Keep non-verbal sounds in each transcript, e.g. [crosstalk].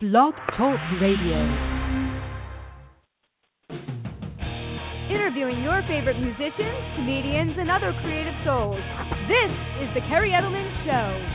Blog Talk Radio. Interviewing your favorite musicians, comedians, and other creative souls. This is The Kerri Edelman Show.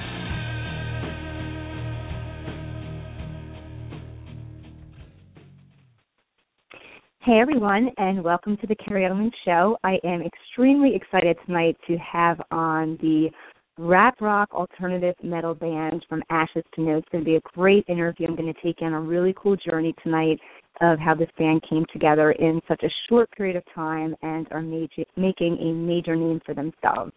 Hey everyone, and welcome to the Kerri Edelman Show. I am extremely excited tonight to have on the rap rock alternative metal band from Ashes to New. It's going to be a great interview. I'm going to take you on a really cool journey tonight of how this band came together in such a short period of time and are major, making a major name for themselves.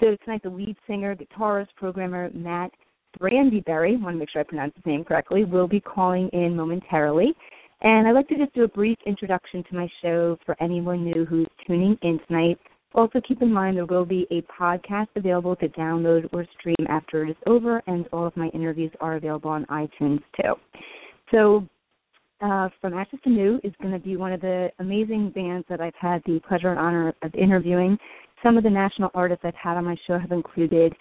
So tonight, the lead singer, guitarist, programmer Matt Brandyberry, want to make sure I pronounce his name correctly, will be calling in momentarily. And I'd like to just do a brief introduction to my show for anyone new who's tuning in tonight. Also, keep in mind there will be a podcast available to download or stream after it is over, and all of my interviews are available on iTunes too. So, uh, From Ashes to New is going to be one of the amazing bands that I've had the pleasure and honor of interviewing. Some of the national artists I've had on my show have included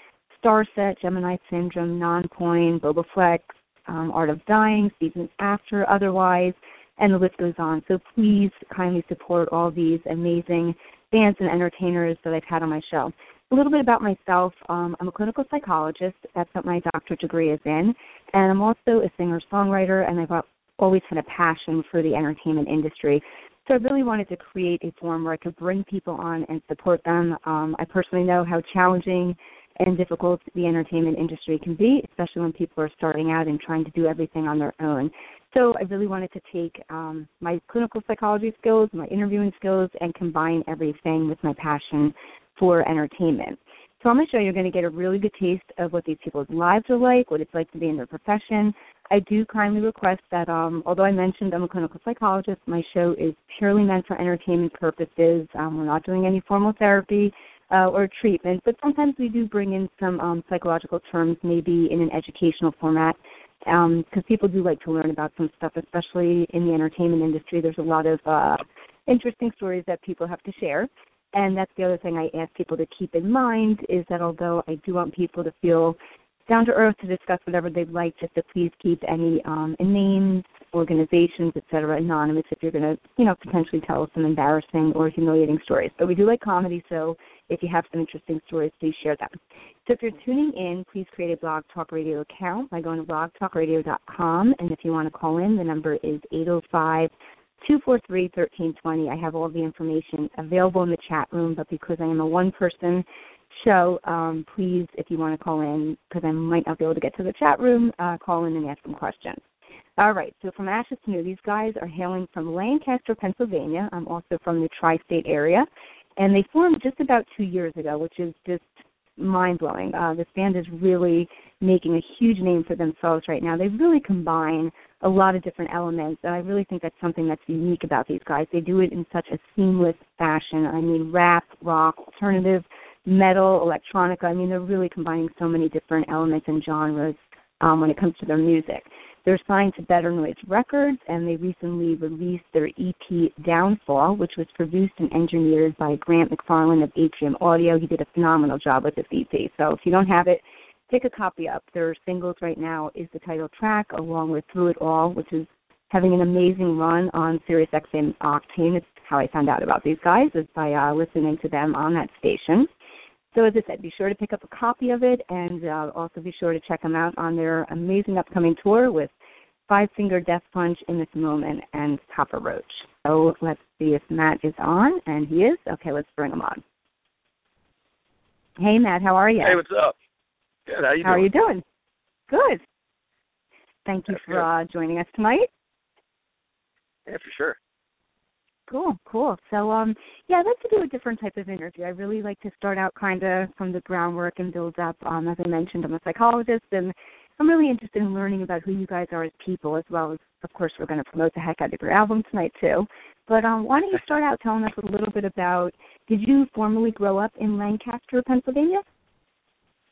Starset, Gemini Syndrome, Nonpoint, Bobaflex, um, Art of Dying, Seasons After, Otherwise, and the list goes on. So please kindly support all these amazing bands and entertainers that I've had on my show. A little bit about myself. Um, I'm a clinical psychologist. That's what my doctorate degree is in. And I'm also a singer songwriter, and I've always had a passion for the entertainment industry. So I really wanted to create a forum where I could bring people on and support them. Um, I personally know how challenging and difficult the entertainment industry can be, especially when people are starting out and trying to do everything on their own. So I really wanted to take um, my clinical psychology skills, my interviewing skills, and combine everything with my passion for entertainment. So on my show, you're going to get a really good taste of what these people's lives are like, what it's like to be in their profession. I do kindly request that, um, although I mentioned I'm a clinical psychologist, my show is purely meant for entertainment purposes. Um, we're not doing any formal therapy uh, or treatment, but sometimes we do bring in some um, psychological terms, maybe in an educational format, because um, people do like to learn about some stuff, especially in the entertainment industry. There's a lot of uh, interesting stories that people have to share. And that's the other thing I ask people to keep in mind is that although I do want people to feel down to earth to discuss whatever they'd like, just to please keep any um, names, organizations, etc., anonymous if you're going to, you know, potentially tell some embarrassing or humiliating stories. But we do like comedy, so if you have some interesting stories, please share them. So if you're tuning in, please create a Blog Talk Radio account by going to blogtalkradio.com. And if you want to call in, the number is 805 243 1320. I have all the information available in the chat room, but because I am a one person show, um, please, if you want to call in, because I might not be able to get to the chat room, uh, call in and ask some questions. All right, so from Ashes to New, these guys are hailing from Lancaster, Pennsylvania. I'm also from the tri state area. And they formed just about two years ago, which is just mind blowing. Uh, this band is really making a huge name for themselves right now. They really combine a lot of different elements, and I really think that's something that's unique about these guys. They do it in such a seamless fashion. I mean, rap, rock, alternative, metal, electronica. I mean, they're really combining so many different elements and genres um, when it comes to their music. They're signed to Better Noise Records, and they recently released their EP Downfall, which was produced and engineered by Grant McFarland of Atrium Audio. He did a phenomenal job with this EP. So if you don't have it, pick a copy up. Their singles right now is the title track, along with Through It All, which is having an amazing run on Sirius XM Octane. It's how I found out about these guys is by uh, listening to them on that station. So as I said, be sure to pick up a copy of it, and uh, also be sure to check them out on their amazing upcoming tour with Five Finger Death Punch in this moment and Papa Roach. So let's see if Matt is on, and he is. Okay, let's bring him on. Hey Matt, how are you? Hey, what's up? Good. How you how doing? are you doing? Good. Thank you That's for uh, joining us tonight. Yeah, for sure. Cool, cool. So, um, yeah, I'd like to do a different type of interview. I really like to start out kind of from the groundwork and build up. Um, as I mentioned, I'm a psychologist, and I'm really interested in learning about who you guys are as people, as well as, of course, we're going to promote the heck out of your album tonight too. But um, why don't you start out telling us a little bit about? Did you formally grow up in Lancaster, Pennsylvania?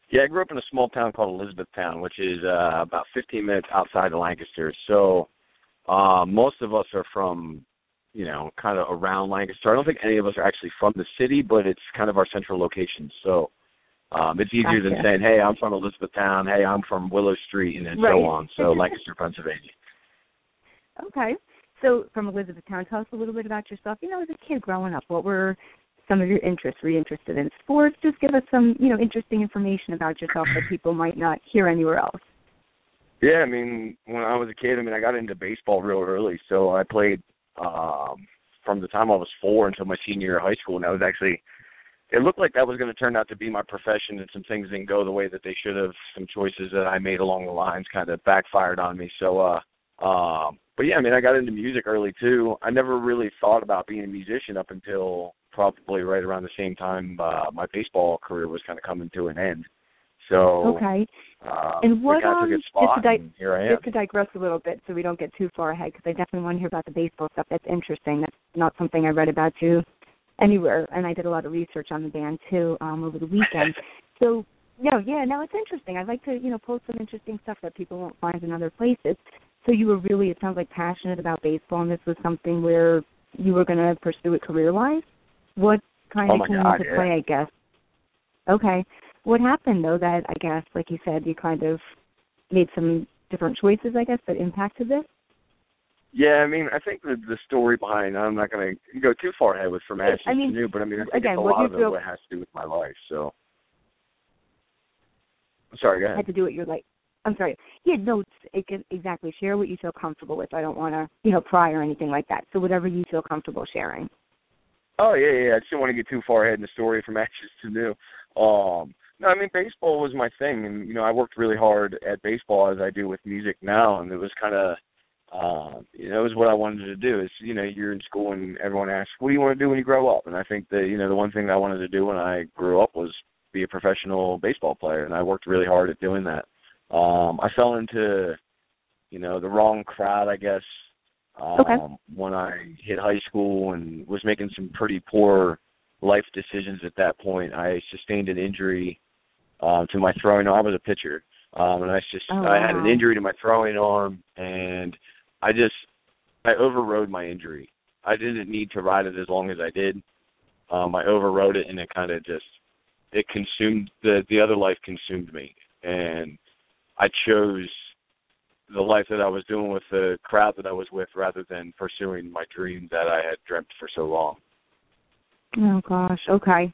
Yeah, I grew up in a small town called Elizabethtown, which is uh, about 15 minutes outside of Lancaster. So uh, most of us are from you know, kind of around Lancaster. I don't think any of us are actually from the city, but it's kind of our central location. So um it's easier Gotcha. than saying, Hey, I'm from Elizabethtown, hey, I'm from Willow Street and then Right. so on. So Lancaster, [laughs] Pennsylvania. Okay. So from Elizabethtown, tell us a little bit about yourself. You know, as a kid growing up, what were some of your interests? Were you interested in sports? Just give us some, you know, interesting information about yourself that people might not hear anywhere else. Yeah, I mean, when I was a kid, I mean, I got into baseball real early, so I played um from the time I was four until my senior year of high school, and that was actually it looked like that was going to turn out to be my profession, and some things didn't go the way that they should have. Some choices that I made along the lines kind of backfired on me. So, uh, um, but yeah, I mean, I got into music early too. I never really thought about being a musician up until probably right around the same time uh, my baseball career was kind of coming to an end. So okay, uh, and what um, just to di- here I am. just to digress a little bit, so we don't get too far ahead, because I definitely want to hear about the baseball stuff. That's interesting. That's not something I read about you anywhere, and I did a lot of research on the band too um, over the weekend. [laughs] so no, yeah, no, it's interesting. I'd like to, you know, post some interesting stuff that people won't find in other places. So you were really, it sounds like, passionate about baseball, and this was something where you were going to pursue it career-wise. What kind Oh of came God, into yeah. play, I guess? Okay. What happened though? That I guess, like you said, you kind of made some different choices, I guess, that impacted this. Yeah, I mean, I think the the story behind I'm not going to go too far ahead with from Ashes I mean, to New, but I mean, I think again, a lot of it what has to do with my life. So, sorry, go had to do what you're like. I'm sorry. Yeah, no, it's, it can exactly share what you feel comfortable with. I don't want to, you know, pry or anything like that. So whatever you feel comfortable sharing. Oh yeah, yeah. I just didn't want to get too far ahead in the story from Ashes to New. Um, no, I mean baseball was my thing, and you know I worked really hard at baseball as I do with music now, and it was kind of, uh, you know, it was what I wanted to do. Is you know you're in school and everyone asks, what do you want to do when you grow up? And I think that you know the one thing that I wanted to do when I grew up was be a professional baseball player, and I worked really hard at doing that. Um, I fell into, you know, the wrong crowd, I guess, um, Okay. when I hit high school and was making some pretty poor life decisions at that point. I sustained an injury um, to my throwing arm. I was a pitcher, um, and I just Oh, I had an injury to my throwing arm, and I just I overrode my injury. I didn't need to ride it as long as I did. Um, I overrode it, and it kind of just it consumed the the other life consumed me, and I chose the life that I was doing with the crowd that I was with rather than pursuing my dream that I had dreamt for so long. Oh gosh. Okay.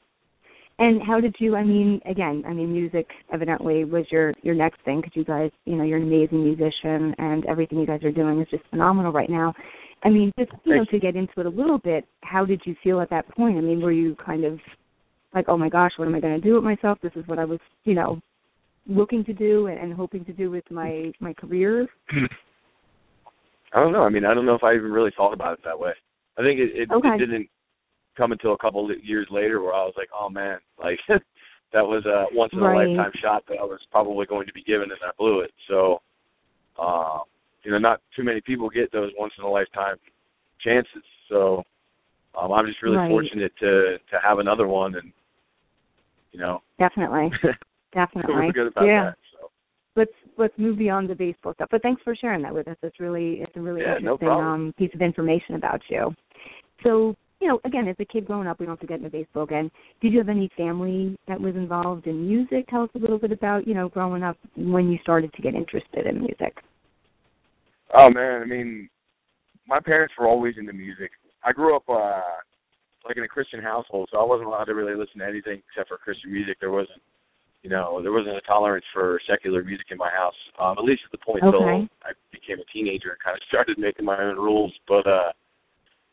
And how did you? I mean, again, I mean, music evidently was your your next thing because you guys, you know, you're an amazing musician, and everything you guys are doing is just phenomenal right now. I mean, just you know, to get into it a little bit, how did you feel at that point? I mean, were you kind of like, oh my gosh, what am I going to do with myself? This is what I was, you know, looking to do and, and hoping to do with my my career. Hmm. I don't know. I mean, I don't know if I even really thought about it that way. I think it it, Okay. it didn't come until a couple of years later where I was like, oh man, like [laughs] that was a once in a Right. lifetime shot that I was probably going to be given, and I blew it. So, uh, you know, not too many people get those once in a lifetime chances. So, um, I'm just really Right. fortunate to to have another one, and you know, Definitely, [laughs] definitely. really good about yeah. that. So. let's let's move beyond the baseball stuff. But thanks for sharing that with us. It's really it's a really Yeah, interesting problem. um piece of information about you. So, you know, again, as a kid growing up, we don't have to get into baseball again. Did you have any family that was involved in music? Tell us a little bit about, you know, growing up when you started to get interested in music. Oh man, I mean, my parents were always into music. I grew up uh like in a Christian household, so I wasn't allowed to really listen to anything except for Christian music. There wasn't, you know, there wasn't a tolerance for secular music in my house. Um, at least at the point Okay. till I became a teenager and kind of [laughs] started making my own rules. But uh,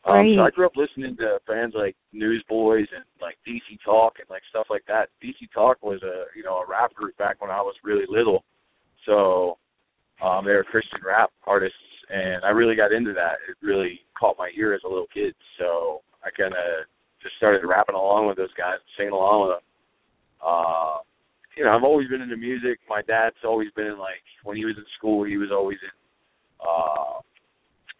um, Right. so I grew up listening to bands like Newsboys and like DC Talk and like stuff like that. DC Talk was a you know a rap group back when I was really little, so um, they were Christian rap artists, and I really got into that. It really caught my ear as a little kid, so I kind of just started rapping along with those guys, singing along with them. Uh, you know, I've always been into music. My dad's always been like when he was in school, he was always in, uh,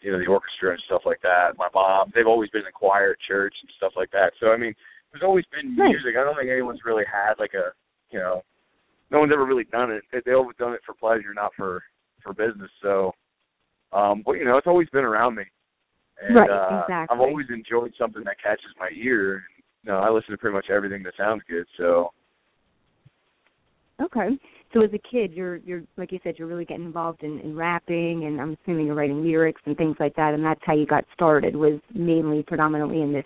you know, the orchestra and stuff like that. My mom, they've always been in choir at church and stuff like that. So I mean, there's always been music. I don't think anyone's really had like a, you know, no one's ever really done it. They- They've always done it for pleasure, not for for business. So, um, but you know, it's always been around me. And, Right, uh, exactly. I've always enjoyed something that catches my ear. You know, I listen to pretty much everything that sounds good. So, Okay. So as a kid, you're you're like you said, you're really getting involved in, in rapping, and I'm assuming you're writing lyrics and things like that, and that's how you got started. Was mainly predominantly in this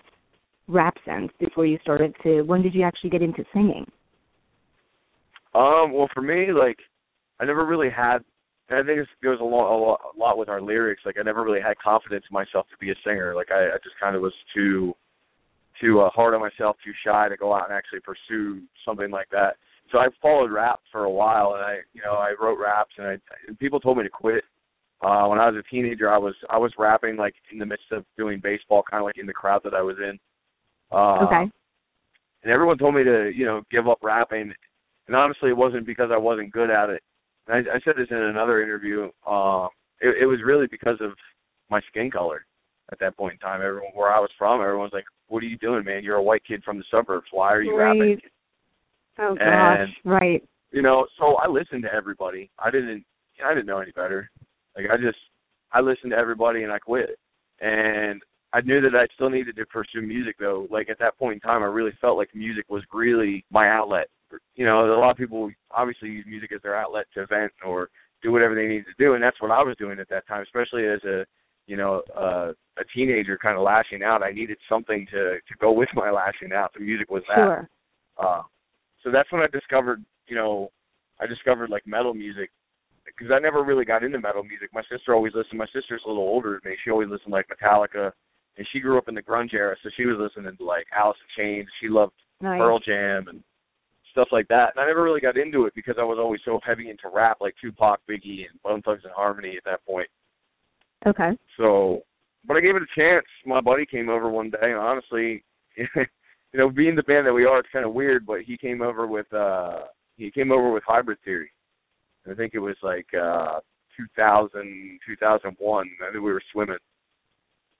rap sense before you started to. When did you actually get into singing? Um, well, for me, like, I never really had. And I think it goes a lot, a lot, a lot with our lyrics. Like, I never really had confidence in myself to be a singer. Like, I, I just kind of was too, too uh, hard on myself, too shy to go out and actually pursue something like that. So I followed rap for a while, and I, you know, I wrote raps, and I, and people told me to quit. Uh, when I was a teenager, I was, I was rapping like in the midst of doing baseball, kind of like in the crowd that I was in. Uh, okay. And everyone told me to, you know, give up rapping and honestly, it wasn't because I wasn't good at it. And I, I said this in another interview. Uh, it, it was really because of my skin color at that point in time. Everyone where I was from, everyone's like, "What are you doing, man? You're a white kid from the suburbs. Why are you right. rapping?" Oh gosh, and, right. You know, so I listened to everybody. I didn't. I didn't know any better. Like I just, I listened to everybody and I quit. And I knew that I still needed to pursue music though. Like at that point in time, I really felt like music was really my outlet you know, a lot of people obviously use music as their outlet to vent or do whatever they need to do, and that's what I was doing at that time, especially as a you know uh, a teenager, kind of lashing out. I needed something to to go with my lashing out. The music was that. Sure. Uh, so that's when I discovered, you know, I discovered like metal music because I never really got into metal music. My sister always listened. My sister's a little older than me. She always listened to, like Metallica, and she grew up in the grunge era, so she was listening to like Alice in Chains. She loved nice. Pearl Jam and stuff like that. And I never really got into it because I was always so heavy into rap, like Tupac, Biggie, and Bone Thugs and Harmony at that point. Okay. So, but I gave it a chance. My buddy came over one day, and honestly, [laughs] you know, being the band that we are, it's kind of weird. But he came over with uh he came over with Hybrid Theory. I think it was like uh 2000, 2001. I think we were swimming.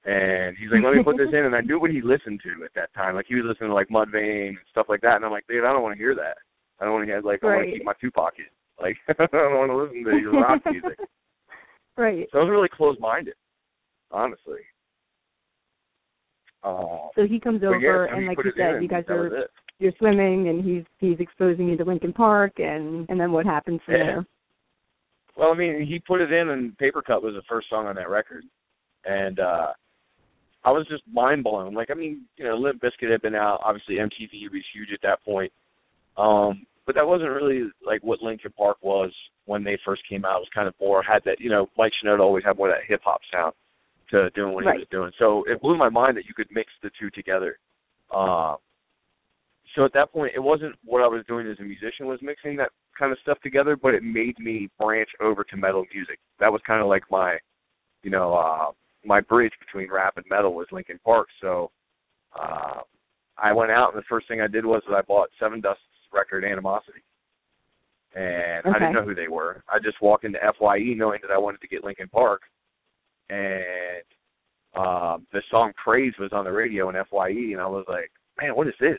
And he's like, let me put this in. And I knew what he listened to at that time. Like he was listening to like Mudvayne and stuff like that. And I'm like, dude, I don't want to hear that. I don't want to hear like I want to keep my Tupac in. Like [laughs] I don't want to listen to your rock music. [laughs] Right. So I was really closed-minded, honestly. Uh, so he comes over yeah, and like you said, you guys are you're swimming and he's he's exposing you to Linkin Park and and then what happens from yeah. there? Well, I mean, he put it in, and Paper Cut was the first song on that record, and uh I was just mind blown. Like, I mean, you know, Limp Bizkit had been out. Obviously, MTV was huge at that point. Um, but that wasn't really like what Linkin Park was when they first came out. It was kind of more had that, you know, Mike Shinoda always had more of that hip hop sound to doing what right. he was doing. So it blew my mind that you could mix the two together. Um, so at that point, it wasn't what I was doing as a musician was mixing that kind of stuff together, but it made me branch over to metal music. That was kind of like my, you know, uh, my bridge between rap and metal was Linkin Park. So uh, I went out, and the first thing I did was that I bought Sevendust's record Animosity, and okay. I didn't know who they were. I just walked into Fye knowing that I wanted to get Linkin Park, and um, the song Praise was on the radio in Fye, and I was like, man, what is this?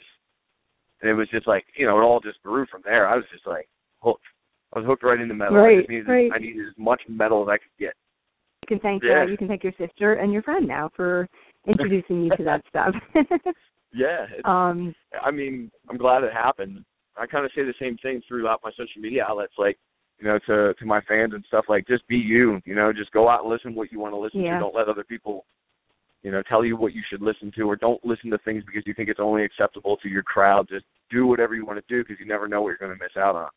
And it was just like, you know, it all just grew from there. I was just like hooked. I was hooked right into metal. Right, I just needed, right. I needed as much metal as I could get. You can thank yeah. uh, you can thank your sister and your friend now for [laughs] introducing you to that stuff. [laughs] yeah. Um I mean, I'm glad it happened. I kind of say the same thing throughout my social media outlets, like you know, to to my fans and stuff. Like, just be you. You know, just go out and listen what you want to listen yeah. to. Don't let other people, you know, tell you what you should listen to, or don't listen to things because you think it's only acceptable to your crowd. Just do whatever you want to do because you never know what you're going to miss out on.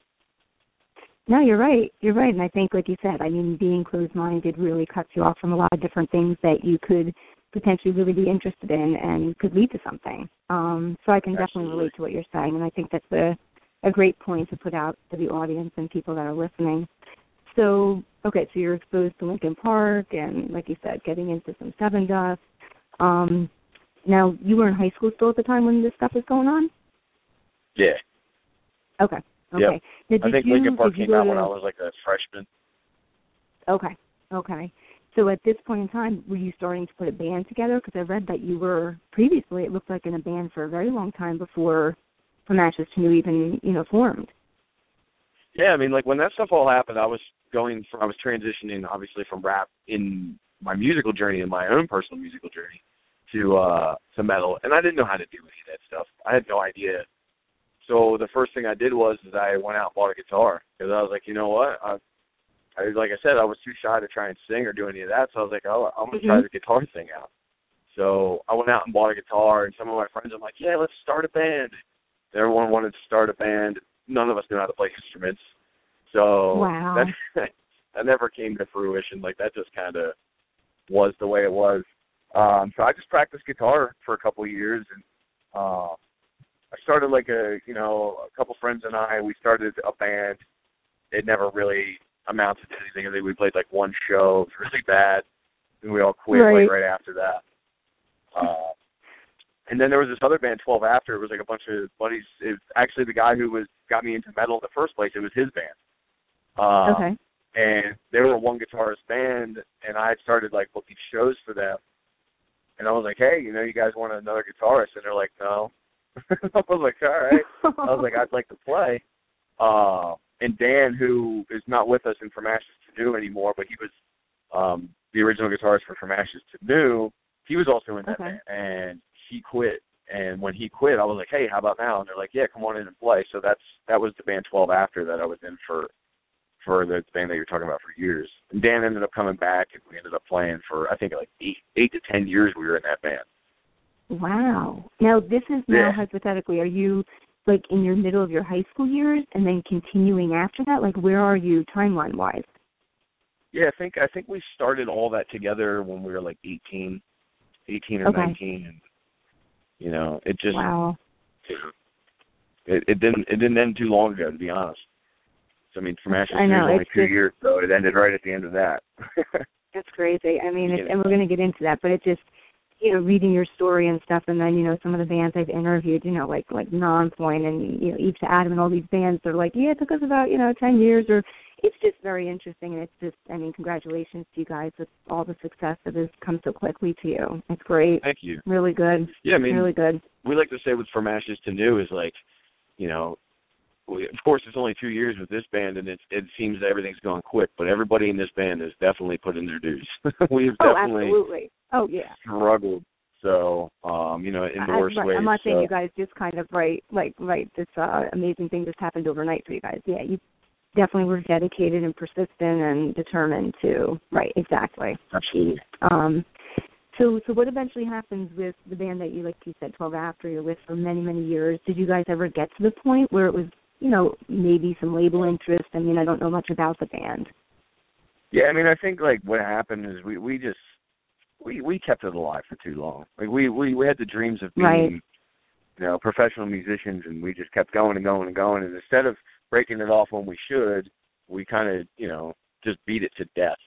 No, you're right. You're right. And I think, like you said, I mean, being closed minded really cuts you off from a lot of different things that you could potentially really be interested in and could lead to something. Um, so I can Absolutely. definitely relate to what you're saying. And I think that's a, a great point to put out to the audience and people that are listening. So, okay, so you're exposed to Linkin Park and, like you said, getting into some Sevendust. Um, now, you were in high school still at the time when this stuff was going on? Yeah. Okay. Okay. Now, I think you, Linkin Park came out to, when I was like a freshman. Okay. Okay. So at this point in time, were you starting to put a band together? Because I read that you were previously, it looked like in a band for a very long time before From Ashes to New even, you know, formed. Yeah, I mean, like when that stuff all happened, I was going from, I was transitioning obviously from rap in my musical journey and my own personal musical journey to uh to metal, and I didn't know how to do any of that stuff. I had no idea. so the first thing I did was is I went out and bought a guitar because I was like, you know what, I, I like I said, I was too shy to try and sing or do any of that. So I was like, oh, I'm gonna try Mhm. the guitar thing out. So I went out and bought a guitar, and some of my friends, I'm like, yeah, let's start a band. Everyone wanted to start a band. None of us knew how to play instruments, so Wow. that [laughs] that never came to fruition. Like that just kind of was the way it was. Um, so I just practiced guitar for a couple of years, and uh, I started like a you know a couple friends and I we started a band. It never really amounted to anything. I think we played like one show, it was really bad, and we all quit Right. like right after that. Uh, and then there was this other band, Twelve After. It was like a bunch of buddies. It was actually the guy who was got me into metal in the first place. It was his band. Uh, okay. and they were a one guitarist band and I had started like booking shows for them and I was like, Hey, you know, you guys want another guitarist and they're like, No [laughs] I was like, All right. I was like, I'd like to play. Uh and Dan who is not with us in From Ashes to New anymore, but he was um the original guitarist for From Ashes to New, he was also in that Okay. band and he quit and when he quit I was like, Hey, how about now? And they're like, Yeah, come on in and play. So that's that was the band twelve after that I was in for for the band that you're talking about for years. And Dan ended up coming back, and we ended up playing for I think like eight eight to ten years. We were in that band. Wow. Now this is now Yeah. hypothetically, are you like in your middle of your high school years and then continuing after that? Like where are you timeline wise? Yeah, I think I think we started all that together when we were like eighteen, eighteen or Okay. nineteen, and you know it just Wow. it, it didn't it didn't end too long ago to be honest. So I mean, from Ashes I to know, was only two just- years, so it ended right at the end of that. [laughs] That's crazy. I mean, it's, and we're going to get into that, but it just, you know, reading your story and stuff, and then you know some of the bands I've interviewed, you know, like like Nonpoint and you know Eve to Adam and all these bands, they're like, yeah, it took us about you know ten years, or it's just very interesting, and it's just, I mean, congratulations to you guys with all the success that has come so quickly to you. It's great, Thank you. really good, Yeah, I mean, really good. we like to say with From Ashes to New is like, you know, of course it's only two years with this band, and it it seems that everything's gone quick, but everybody in this band has definitely put in their dues. [laughs] We've Oh, definitely absolutely. Oh yeah. struggled. So, um, you know, in the I- worst right, ways. I'm not saying you guys just kind of right, like right. This uh, amazing thing just happened overnight for you guys. Yeah, you definitely were dedicated and persistent and determined to. Right, exactly. Absolutely. Um, so, so what eventually happens with the band that you, like you said, 12 After you're with for many, many years? Did you guys ever get to the point where it was, you know, maybe some label interest? I mean, I don't know much about the band. Yeah, I mean, I think like what happened is we we just we we kept it alive for too long. Like we we we had the dreams of being Right. you know professional musicians, and we just kept going and going and going. And instead of breaking it off when we should, we kind of you know just beat it to death.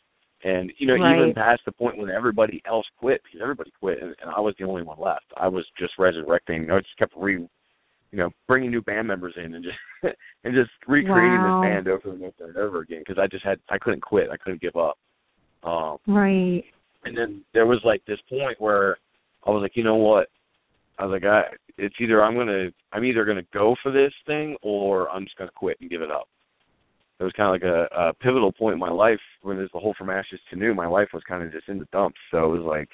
And you know even past the point when everybody else quit because everybody quit, and, and I was the only one left. I was just resurrecting. I just kept re you know, bringing new band members in and just [laughs] and just recreating Wow. this band over and over and over again because I just had I couldn't quit. I couldn't give up. Um, Right. and then there was like this point where I was like, you know what? I was like, I it's either I'm gonna I'm either gonna go for this thing or I'm just gonna quit and give it up. It was kind of like a, a pivotal point in my life when there's the whole from ashes to new. My life was kind of just in the dumps, so it was like,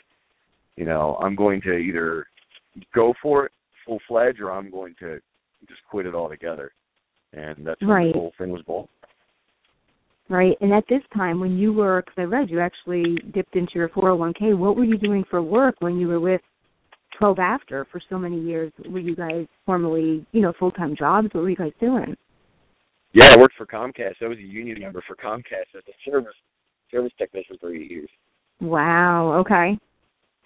you know, I'm going to either go for it full fledged or I'm going to just quit it altogether. And that's Right. the whole thing was born. Right. And at this time, when you were, because I read you actually dipped into your 401k, what were you doing for work when you were with 12 After for so many years? Were you guys formally, you know, full time jobs? What were you guys doing? Yeah, I worked for Comcast. I was a union member for Comcast as a service service technician for eight years. Wow. Okay.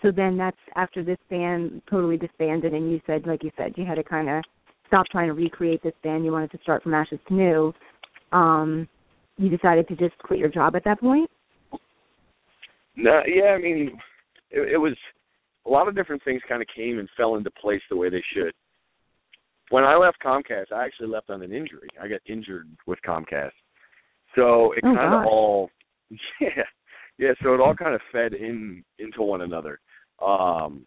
So then that's after this band totally disbanded, and you said, like you said, you had to kind of stop trying to recreate this band. You wanted to start from ashes to new. Um, you decided to just quit your job at that point. No, yeah, I mean, it, it was a lot of different things kind of came and fell into place the way they should. When I left Comcast, I actually left on an injury. I got injured with Comcast, so it Oh, kind of all, [laughs] yeah, yeah. So it all kind of fed in into one another. Um,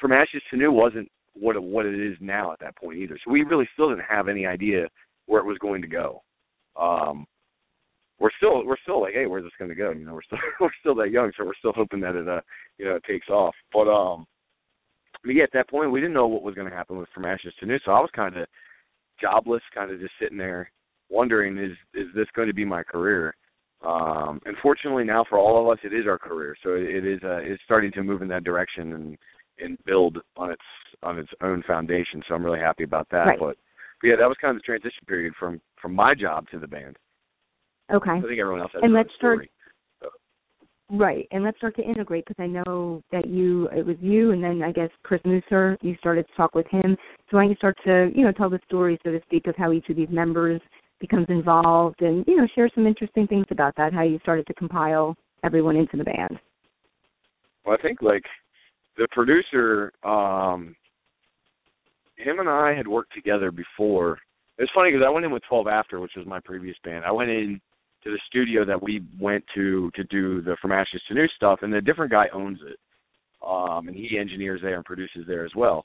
from ashes to new wasn't what it, what it is now at that point either. So we really still didn't have any idea where it was going to go. Um, we're still we're still like, hey, where's this going to go? You know, we're still [laughs] we're still that young, so we're still hoping that it uh you know it takes off. But um, but yeah, at that point we didn't know what was going to happen with from ashes to new, so I was kind of jobless, kind of just sitting there wondering is is this going to be my career? Um, and fortunately now for all of us, it is our career. So it, is uh, it's starting to move in that direction and and build on its on its own foundation. So I'm really happy about that. Right. But, but yeah, that was kind of the transition period from from my job to the band. Okay. I think everyone else has And let's own start- story. Right, and let's start to integrate because I know that you it was you, and then I guess Chris Musser. You started to talk with him. So why don't you start to you know tell the story, so to speak, of how each of these members becomes involved, and you know share some interesting things about that. How you started to compile everyone into the band. Well, I think like the producer, um him and I had worked together before. It's funny because I went in with 12 After, which was my previous band. I went in to the studio that we went to to do the From Ashes to New stuff, and a different guy owns it, um, and he engineers there and produces there as well.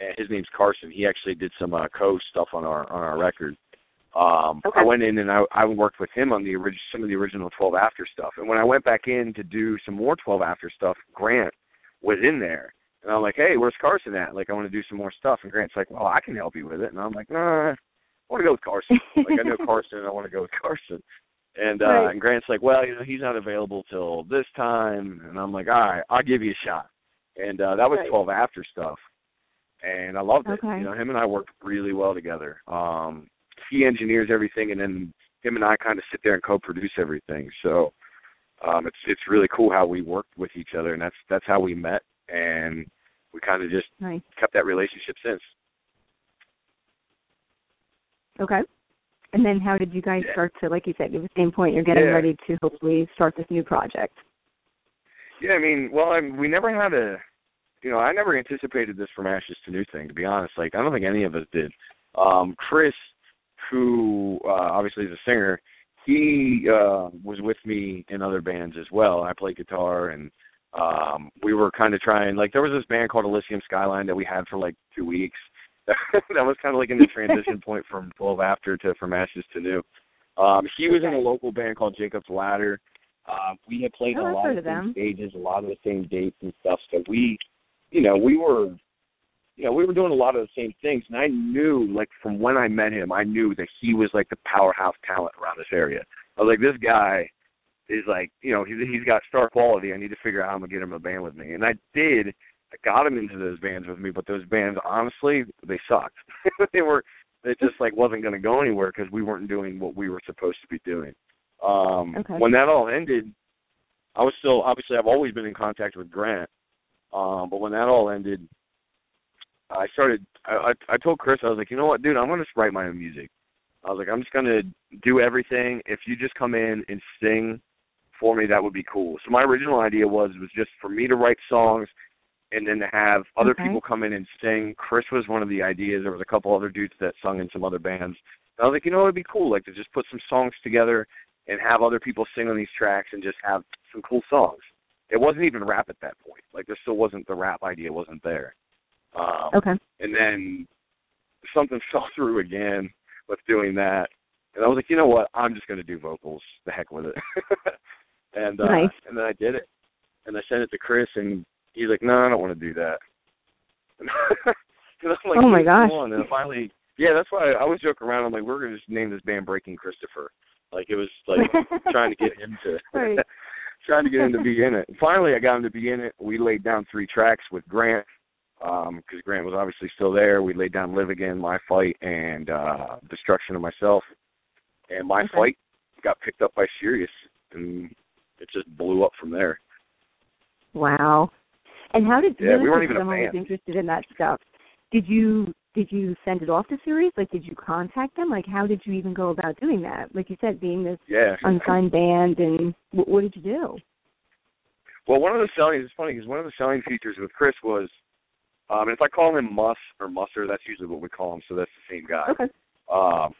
And his name's Carson. He actually did some uh, co stuff on our on our record. Um, Okay. I went in and I, I worked with him on the orig- some of the original 12 After stuff. And when I went back in to do some more 12 After stuff, Grant was in there. And I'm like, hey, where's Carson at? Like, I want to do some more stuff. And Grant's like, well, I can help you with it. And I'm like, nah, I want to go with Carson. like, I know [laughs] Carson, and I want to go with Carson. And uh Right. and Grant's like, well, you know, he's not available till this time. And I'm like, all right, I'll give you a shot. And uh that was Right. 12 after stuff. And I loved it. Okay. You know, him and I worked really well together. Um he engineers everything, and then him and I kind of sit there and co-produce everything. So um it's it's really cool how we worked with each other, and that's that's how we met, and we kind of just Nice. kept that relationship since. Okay. And then how did you guys Yeah. start to, like you said, at the same point you're getting Yeah. ready to hopefully start this new project? Yeah, I mean, well, I we never had a, you know, I never anticipated this from Ashes to New thing. To be honest, like I don't think any of us did. Um, Chris, who uh, obviously is a singer, he uh, was with me in other bands as well. I played guitar, and um, we were kind of trying. Like there was this band called Elysium Skyline that we had for like two weeks. [laughs] that was kind of like in the transition [laughs] point from 12 After to From Ashes to New. Um, he was in a local band called Jacob's Ladder. Uh, we had played Oh, a lot of the same stages, a lot of the same dates and stuff. So we, you know, we were, you know, we were doing a lot of the same things. And I knew, like, from when I met him, I knew that he was like the powerhouse talent around this area. I was like, this guy is like, you know, he's he's got star quality. I need to figure out how I'm gonna get him a band with me. And I did. I got him into those bands with me, but those bands, honestly, they sucked. [laughs] they were, it just like wasn't going to go anywhere because we weren't doing what we were supposed to be doing. Um Okay. When that all ended, I was still obviously I've always been in contact with Grant, um, but when that all ended, I started. I, I I told Chris I was like, you know what, dude, I'm gonna just write my own music. I was like, I'm just gonna do everything. If you just come in and sing for me, that would be cool. So my original idea was was just for me to write songs and then to have other Okay. people come in and sing. Chris was one of the ideas. There was a couple other dudes that sung in some other bands. And I was like, you know, it'd be cool, like to just put some songs together and have other people sing on these tracks and just have some cool songs. It wasn't even rap at that point. Like there still wasn't the rap idea wasn't there. Um, Okay. and then something [laughs] fell through again with doing that. And I was like, you know what? I'm just going to do vocals. The heck with it. [laughs] and uh, Nice. and then I did it. And I sent it to Chris, and he's like, no, I don't want to do that. [laughs] like, Oh, my gosh." On. And finally, yeah, that's why I always joke around. I'm like, we're going to just name this band Breaking Christopher. Like it was like trying to get him to Right. trying to get him to be in it. And finally, I got him to be in it. We laid down three tracks with Grant because Grant was obviously still there. We laid down "Live Again," "My Fight," and uh, "Destruction of Myself." And "My Okay. Fight" got picked up by Sirius, and it just blew up from there. Wow. And how did Yeah, we you weren't even always band. interested in that stuff. Did you did you send it off to Sirius? Like did you contact them? Like how did you even go about doing that? Like you said, being this Yeah. unsigned band and what, what did you do? Well, one of the selling it's funny because one of the selling features with Chris was, um, and if I call him Muss or Musser, that's usually what we call him, so that's the same guy. Okay. Um,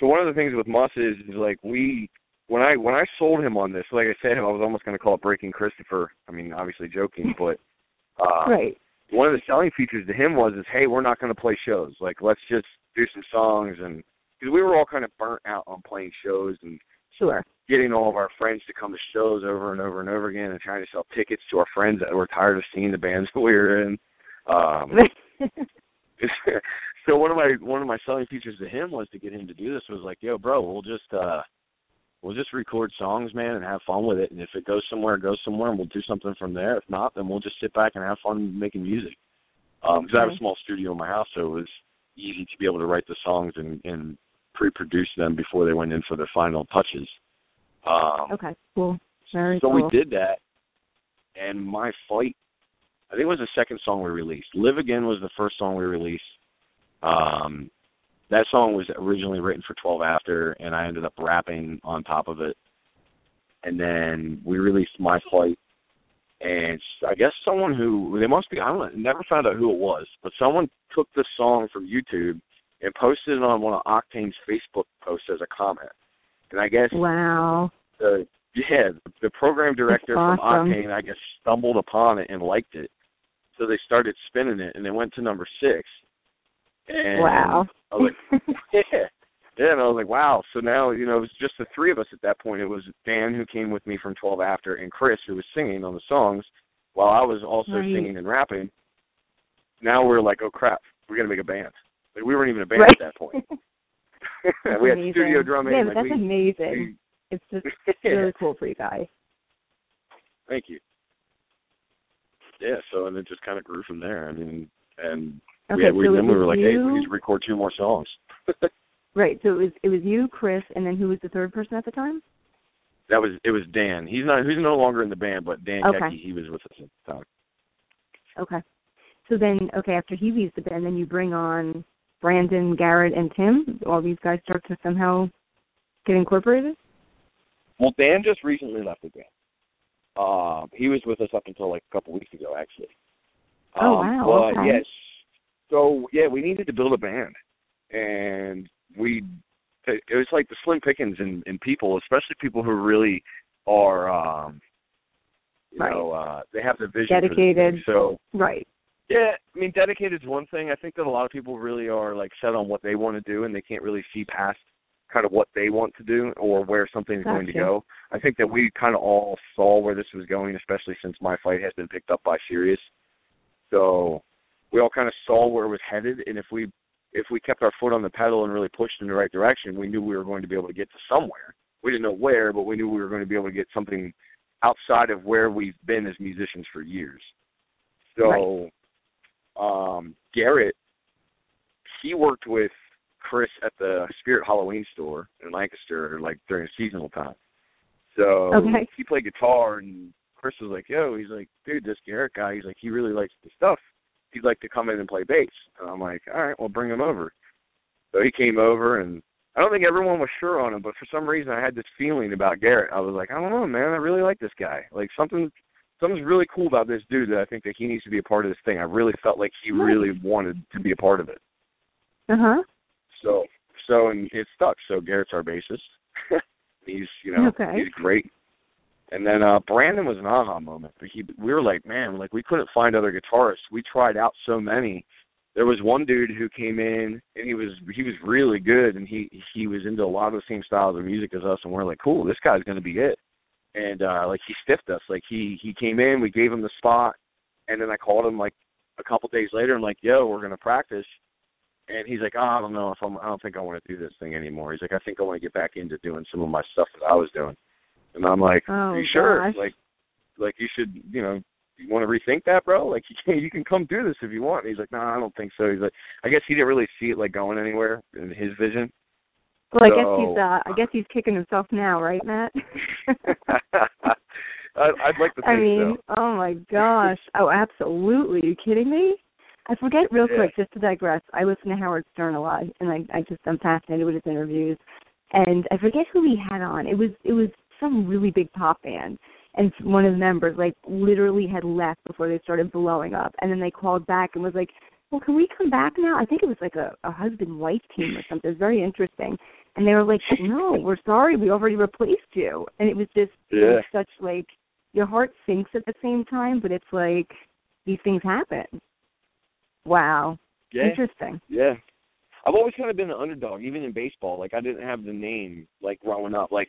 so one of the things with Muss is, is like we when I when I sold him on this, like I said, I was almost going to call it Breaking Christopher. I mean, obviously joking, [laughs] but uh, Right. one of the selling features to him was is, hey, we're not going to play shows. Like let's just do some songs and because we were all kind of burnt out on playing shows and Sure. getting all of our friends to come to shows over and over and over again and trying to sell tickets to our friends that were tired of seeing the bands [laughs] that we were in. Um [laughs] [laughs] so one of my one of my selling features to him was to get him to do this was like, yo, bro, we'll just uh we'll just record songs, man, and have fun with it. And if it goes somewhere, it goes somewhere, and we'll do something from there. If not, then we'll just sit back and have fun making music. Um, because I have a small studio in my house, so it was easy to be able to write the songs and, and pre-produce them before they went in for their final touches. Um, okay, cool. Very so cool. we did that, and my fight. I think it was the second song we released. Live Again was the first song we released. Um, that song was originally written for 12 After, and I ended up rapping on top of it. And then we released My Fight, and I guess someone who they must be I don't never found out who it was, but someone took the song from YouTube and posted it on one of Octane's Facebook posts as a comment. And I guess wow, the yeah the program director That's from awesome. Octane I guess stumbled upon it and liked it, so they started spinning it, and it went to number six. And wow. I was like, [laughs] yeah. Yeah, and I was like, wow. So now, you know, it was just the three of us at that point. It was Dan who came with me from 12 After and Chris who was singing on the songs while I was also Right. singing and rapping. Now we're like, oh crap, we're going to make a band. Like, we weren't even a band Right. at that point. [laughs] [laughs] We had amazing. studio drumming. Yeah, like that's we, amazing. it's just we, really cool for you guys. Thank you. Yeah, so and it just kind of grew from there. I mean, and Okay, yeah, we so it then we were like, hey, you, we need to record two more songs. [laughs] right. So it was it was you, Chris, and then who was the third person at the time? that was it was Dan. He's not he's no longer in the band, but Dan Okay. Kecki, he was with us at the time. Okay. So then, okay, after he leaves the band, then you bring on Brandon, Garrett, and Tim. All these guys start to somehow get incorporated. Well, Dan just recently left the band. Um, he was with us up until like a couple weeks ago, actually. Oh, Um, wow, But okay. yes, so yeah, we needed to build a band, and we it was like the slim pickings in, in people, especially people who really are, um, you Right. know, uh, they have the vision. Dedicated. So Right. yeah, I mean, dedicated is one thing. I think that a lot of people really are like set on what they want to do, and they can't really see past kind of what they want to do or where something's going to go. I think that we kind of all saw where this was going, especially since my fight has been picked up by Sirius. So we all kind of saw where it was headed, and if we if we kept our foot on the pedal and really pushed in the right direction, we knew we were going to be able to get to somewhere. We didn't know where, but we knew we were going to be able to get something outside of where we've been as musicians for years. So um Garrett he worked with Chris at the Spirit Halloween store in Lancaster like during a seasonal time. So Okay. he played guitar and Chris was like, Yo, he's like, dude, this Garrett guy, he's like, he really likes the stuff. He'd like to come in and play bass. And I'm like, All right, well bring him over. So he came over and I don't think everyone was sure on him, but for some reason I had this feeling about Garrett. I was like, I don't know, man, I really like this guy. Like something something's really cool about this dude that I think that he needs to be a part of this thing. I really felt like he really wanted to be a part of it. Uh huh. So so and it stuck. So Garrett's our bassist. [laughs] he's you know Okay. he's great. And then uh Brandon was an aha moment. But he we were like, man, like we couldn't find other guitarists. We tried out so many. There was one dude who came in and he was he was really good and he he was into a lot of the same styles of music as us and we're like, cool, this guy's gonna be it. And uh like he stiffed us. Like he he came in, we gave him the spot and then I called him like a couple days later and like, yo, we're gonna practice and he's like, oh, I don't know if I'm. I don't think I want to do this thing anymore. He's like, I think I want to get back into doing some of my stuff that I was doing. And I'm like, Oh, Are you sure? gosh. Like, like you should, you know, you want to rethink that, bro? Like, [laughs] you can you can come do this if you want. And he's like, No, I don't think so. He's like, I guess he didn't really see it like going anywhere in his vision. Well, I guess he's uh I guess he's kicking himself now, right, Matt? [laughs] [laughs] I, I'd like to think I mean, so. oh my gosh. Oh, absolutely. Are you kidding me? I forget real Yeah. quick, just to digress. I listen to Howard Stern a lot, and I, I just I'm fascinated with his interviews. And I forget who he had on. It was it was some really big pop band, and one of the members like literally had left before they started blowing up, and then they called back and was like, "Well, can we come back now?" I think it was like a, a husband wife team or something. It was very interesting. And they were like, "No, we're sorry, we already replaced you." And it was just it was such like your heart sinks at the same time, but it's like these things happen. Wow. Yeah. Interesting. Yeah. I've always kind of been an underdog, even in baseball. Like I didn't have the name like growing up. Like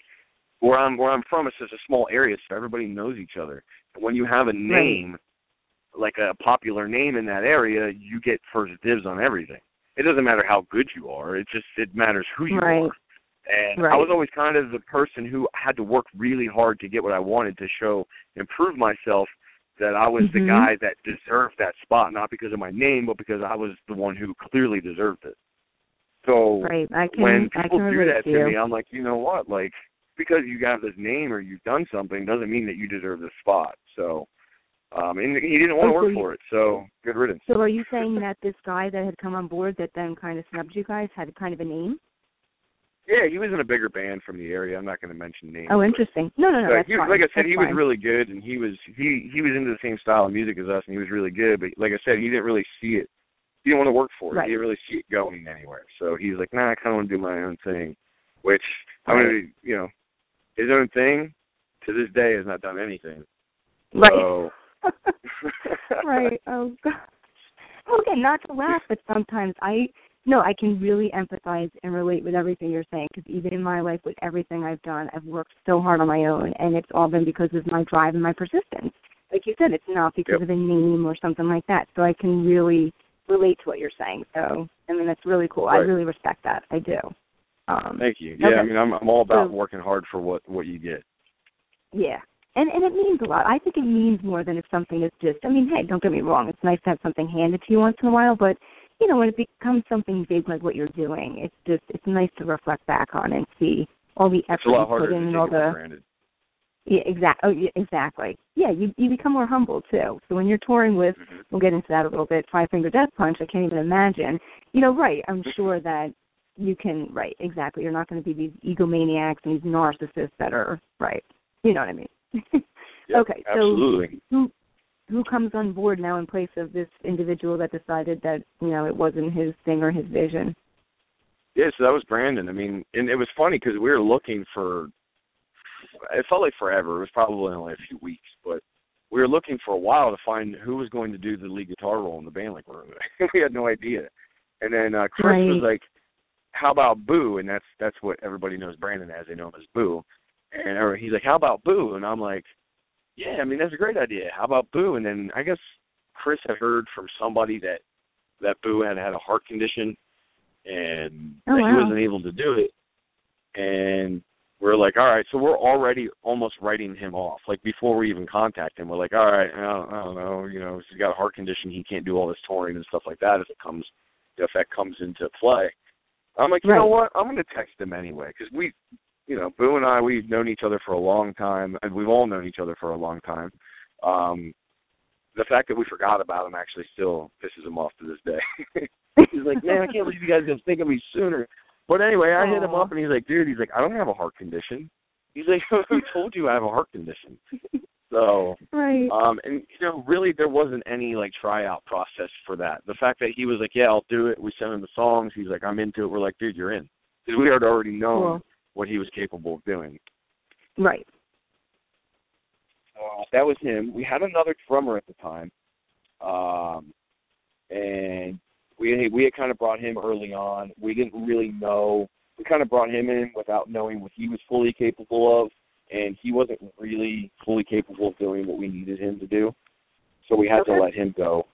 where I'm where I'm from, it's just a small area, so everybody knows each other. And when you have a name, like a popular name in that area, you get first dibs on everything. it doesn't matter how good you are. It just it matters who you Right. are. And Right. I was always kind of the person who had to work really hard to get what I wanted to show improve myself that I was the Mhm. guy that deserved that spot, not because of my name, but because I was the one who clearly deserved it. So Right. I can when I people can do that to to you. me, I'm like, you know what? Like because you got this name or you've done something doesn't mean that you deserve the spot. So um and he didn't want to Oh, so work you- for it, so good riddance. So are you saying that this guy that had come on board that then kind of snubbed you guys had kind of a name? Yeah, he was in a bigger band from the area. I'm not going to mention names. Oh, interesting. No, no, no. but that's he, fine. like I said, That's he was fine. really good, and he was he he was into the same style of music as us, and he was really good. But like I said, he didn't really see it. He didn't want to work for it. Right. He didn't really see it going anywhere. So he's like, nah, I kind of want to do my own thing, which I'm Right. gonna, you know, his own thing to this day has not done anything. right. So, [laughs] right. Oh gosh. Well, again, not to laugh, but sometimes I no, I can really empathize and relate with everything you're saying because even in my life, with everything I've done, I've worked so hard on my own, and it's all been because of my drive and my persistence. Like you said, it's not because Yep. of a name or something like that. So I can really relate to what you're saying. So I mean, that's really cool. I really respect that. I do. Um, Thank you. Yeah, Okay. I mean, I'm I'm all about So- working hard for what what you get. Yeah. And and it means a lot. I think it means more than if something is just I mean, hey, don't get me wrong, it's nice to have something handed to you once in a while, but you know, when it becomes something big like what you're doing, it's just it's nice to reflect back on and see all the effort you put in and all the granted. yeah, exactly. oh yeah, exactly. Yeah, you you become more humble too. So when you're touring with Mhm. we'll get into that a little bit, Five Finger Death Punch, I can't even imagine. You know, right, I'm sure that you can right, exactly. You're not gonna be these egomaniacs and these narcissists that are right. You know what I mean? [laughs] Yep, okay, so absolutely. who who comes on board now in place of this individual that decided that you know it wasn't his thing or his vision? Yeah, so that was Brandon. I mean, and it was funny because we were looking for. It felt like forever. It was probably only a few weeks, but we were looking for a while to find who was going to do the lead guitar role in the band. Like [laughs] we had no idea. And then uh, Chris was like, "How about Boo?" And that's that's what everybody knows Brandon as. They know him as Boo. And he's like, "How about Boo?" And I'm like, "Yeah, I mean that's a great idea. How about Boo?" And then I guess Chris had heard from somebody that that Boo had had a heart condition and Oh, that he wasn't able to do it. And we're like, all right, so we're already almost writing him off. Like before we even contact him, we're like, all right, I don't, I don't know, you know, he's got a heart condition, he can't do all this touring and stuff like that if it comes, if that comes into play. I'm like, you know what? I'm going to text him anyway because we, you know, Boo and I, we've known each other for a long time, and we've all known each other for a long time. Um, the fact that we forgot about him actually still pisses him off to this day. [laughs] he's like, man, I can't believe you guys didn't think of me sooner. But anyway, I hit him up and he's like, dude, he's like, I don't have a heart condition. He's like, [laughs] who told you I have a heart condition? So, Right. um, and you know, really, there wasn't any like tryout process for that. The fact that he was like, yeah, I'll do it. We sent him the songs. He's like, I'm into it. We're like, dude, you're in, because we had already known Cool. What he was capable of doing. Right. Uh, that was him. We had another drummer at the time, um, and we we had kind of brought him early on. We didn't really know. We kind of brought him in without knowing what he was fully capable of, and he wasn't really fully capable of doing what we needed him to do. So we had Okay. to let him go.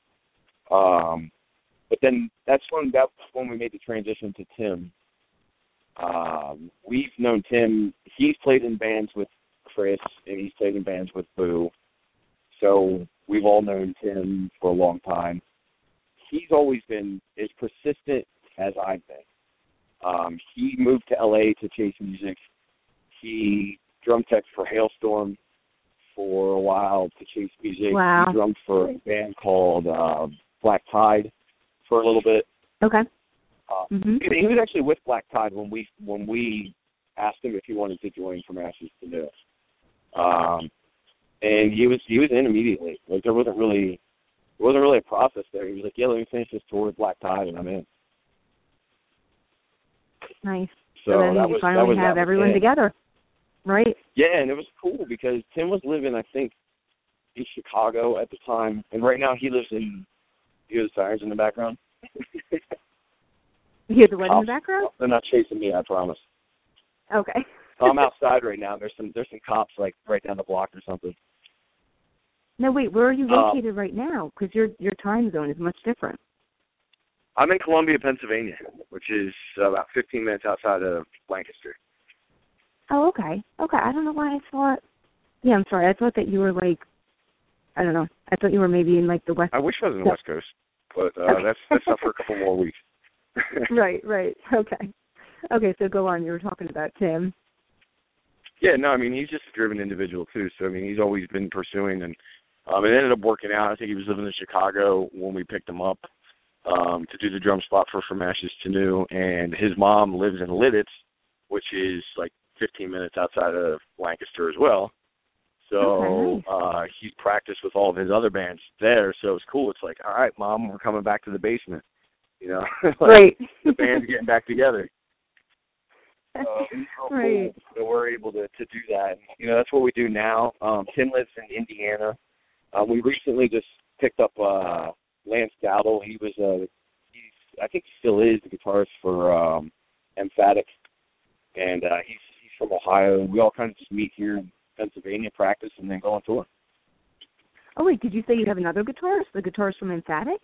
Um, but then that's when that's when we made the transition to Tim. Um, we've known Tim. He's played in bands with Chris, and he's played in bands with Boo. So we've all known Tim for a long time. He's always been as persistent as I've been. Um, he moved to LA to chase music. He drum tech for Halestorm for a while to chase music. Wow. He drummed for a band called uh, Black Tide for a little bit. Okay. Uh, Mhm. he he was actually with Black Tide when we when we asked him if he wanted to join from Ashes to New. Um, and he was he was in immediately. Like there wasn't really there wasn't really a process there. He was like, "Yeah, let me finish this tour with Black Tide, and I'm in." Nice. So, So, then that you was finally that was have that everyone together. Right. Yeah, and it was cool because Tim was living, I think, in Chicago at the time, and right now he lives in. You hear the sirens in the background? [laughs] You hear the wedding in the background? They're not chasing me, I promise. Okay. I'm [laughs] outside right now. There's some there's some cops like right down the block or something. No, wait. Where are you Uh, located right now? Because your your time zone is much different. I'm in Columbia, Pennsylvania, which is about 15 minutes outside of Lancaster. Oh, okay. Okay. I don't know why I thought. Yeah, I'm sorry. I thought that you were like, I don't know. I thought you were maybe in like the west. I wish I was in the West Coast, but uh, that's that's up for a couple more weeks. [laughs] right. Right. Okay. Okay. So go on. You were talking about Tim. Yeah, no, I mean he's just a driven individual too. So I mean he's always been pursuing, and um, it ended up working out. I think he was living in Chicago when we picked him up um, to do the drum spot for From Ashes to New, and his mom lives in Lititz, which is like 15 minutes outside of Lancaster as well. So Okay, uh, he's practiced with all of his other bands there. So it's cool. It's like, all right, mom, we're coming back to the basement. You know, [laughs] like, right. the band's getting back together. [laughs] Um, cool Right. that we're able to to do that. You know, that's what we do now. Um, Tim lives in Indiana. Um, we recently just picked up uh, Lance Dawdy. He was uh, he's I think he still is the guitarist for um, Emphatic, and uh, he's he's from Ohio. We all kind of just meet here in Pennsylvania, practice, and then go on tour. Oh wait, did you say you have another guitarist? The guitarist from Emphatic?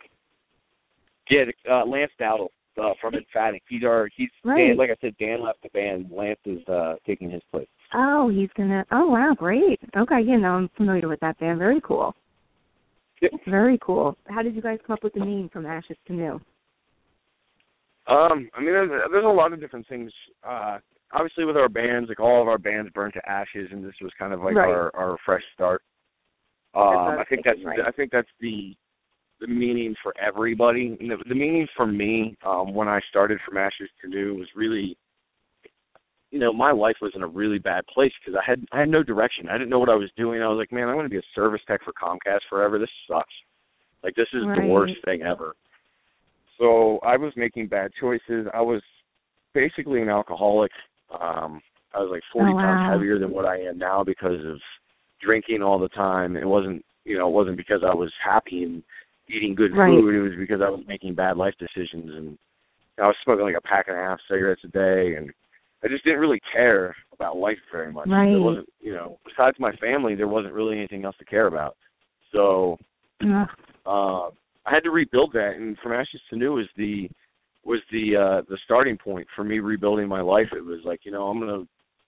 Yeah, uh, Lance Dawdy uh, from Emphatic. He's our he's Right. Dan, like I said. Dan left the band. Lance is uh, taking his place. Oh, he's gonna. Oh wow, great. Okay, yeah, no, I'm familiar with that band. Very cool. Yep. Very cool. How did you guys come up with the name from Ashes to New? Um, I mean, there's, there's a lot of different things. Uh, obviously, with our bands, like all of our bands burned to ashes, and this was kind of like Right. our our fresh start. what I Um, I think that's right. I think that's the the meaning for everybody. The, the meaning for me um, when I started from ashes to new was really, you know, my life was in a really bad place because I had I had no direction. I didn't know what I was doing. I was like, man, I'm going to be a service tech for Comcast forever. This sucks. Like this is the worst thing ever. So I was making bad choices. I was basically an alcoholic. Um I was like 40 Oh, wow. pounds heavier than what I am now because of drinking all the time. It wasn't, you know, it wasn't because I was happy and eating good Right. food. It was because I was making bad life decisions and I was smoking like a pack and a half cigarettes a day and I just didn't really care about life very much. Right. There wasn't, you know, besides my family, there wasn't really anything else to care about. So Ugh. uh, I had to rebuild that, and from ashes to new was the was the uh, the starting point for me rebuilding my life. It was like you know I'm gonna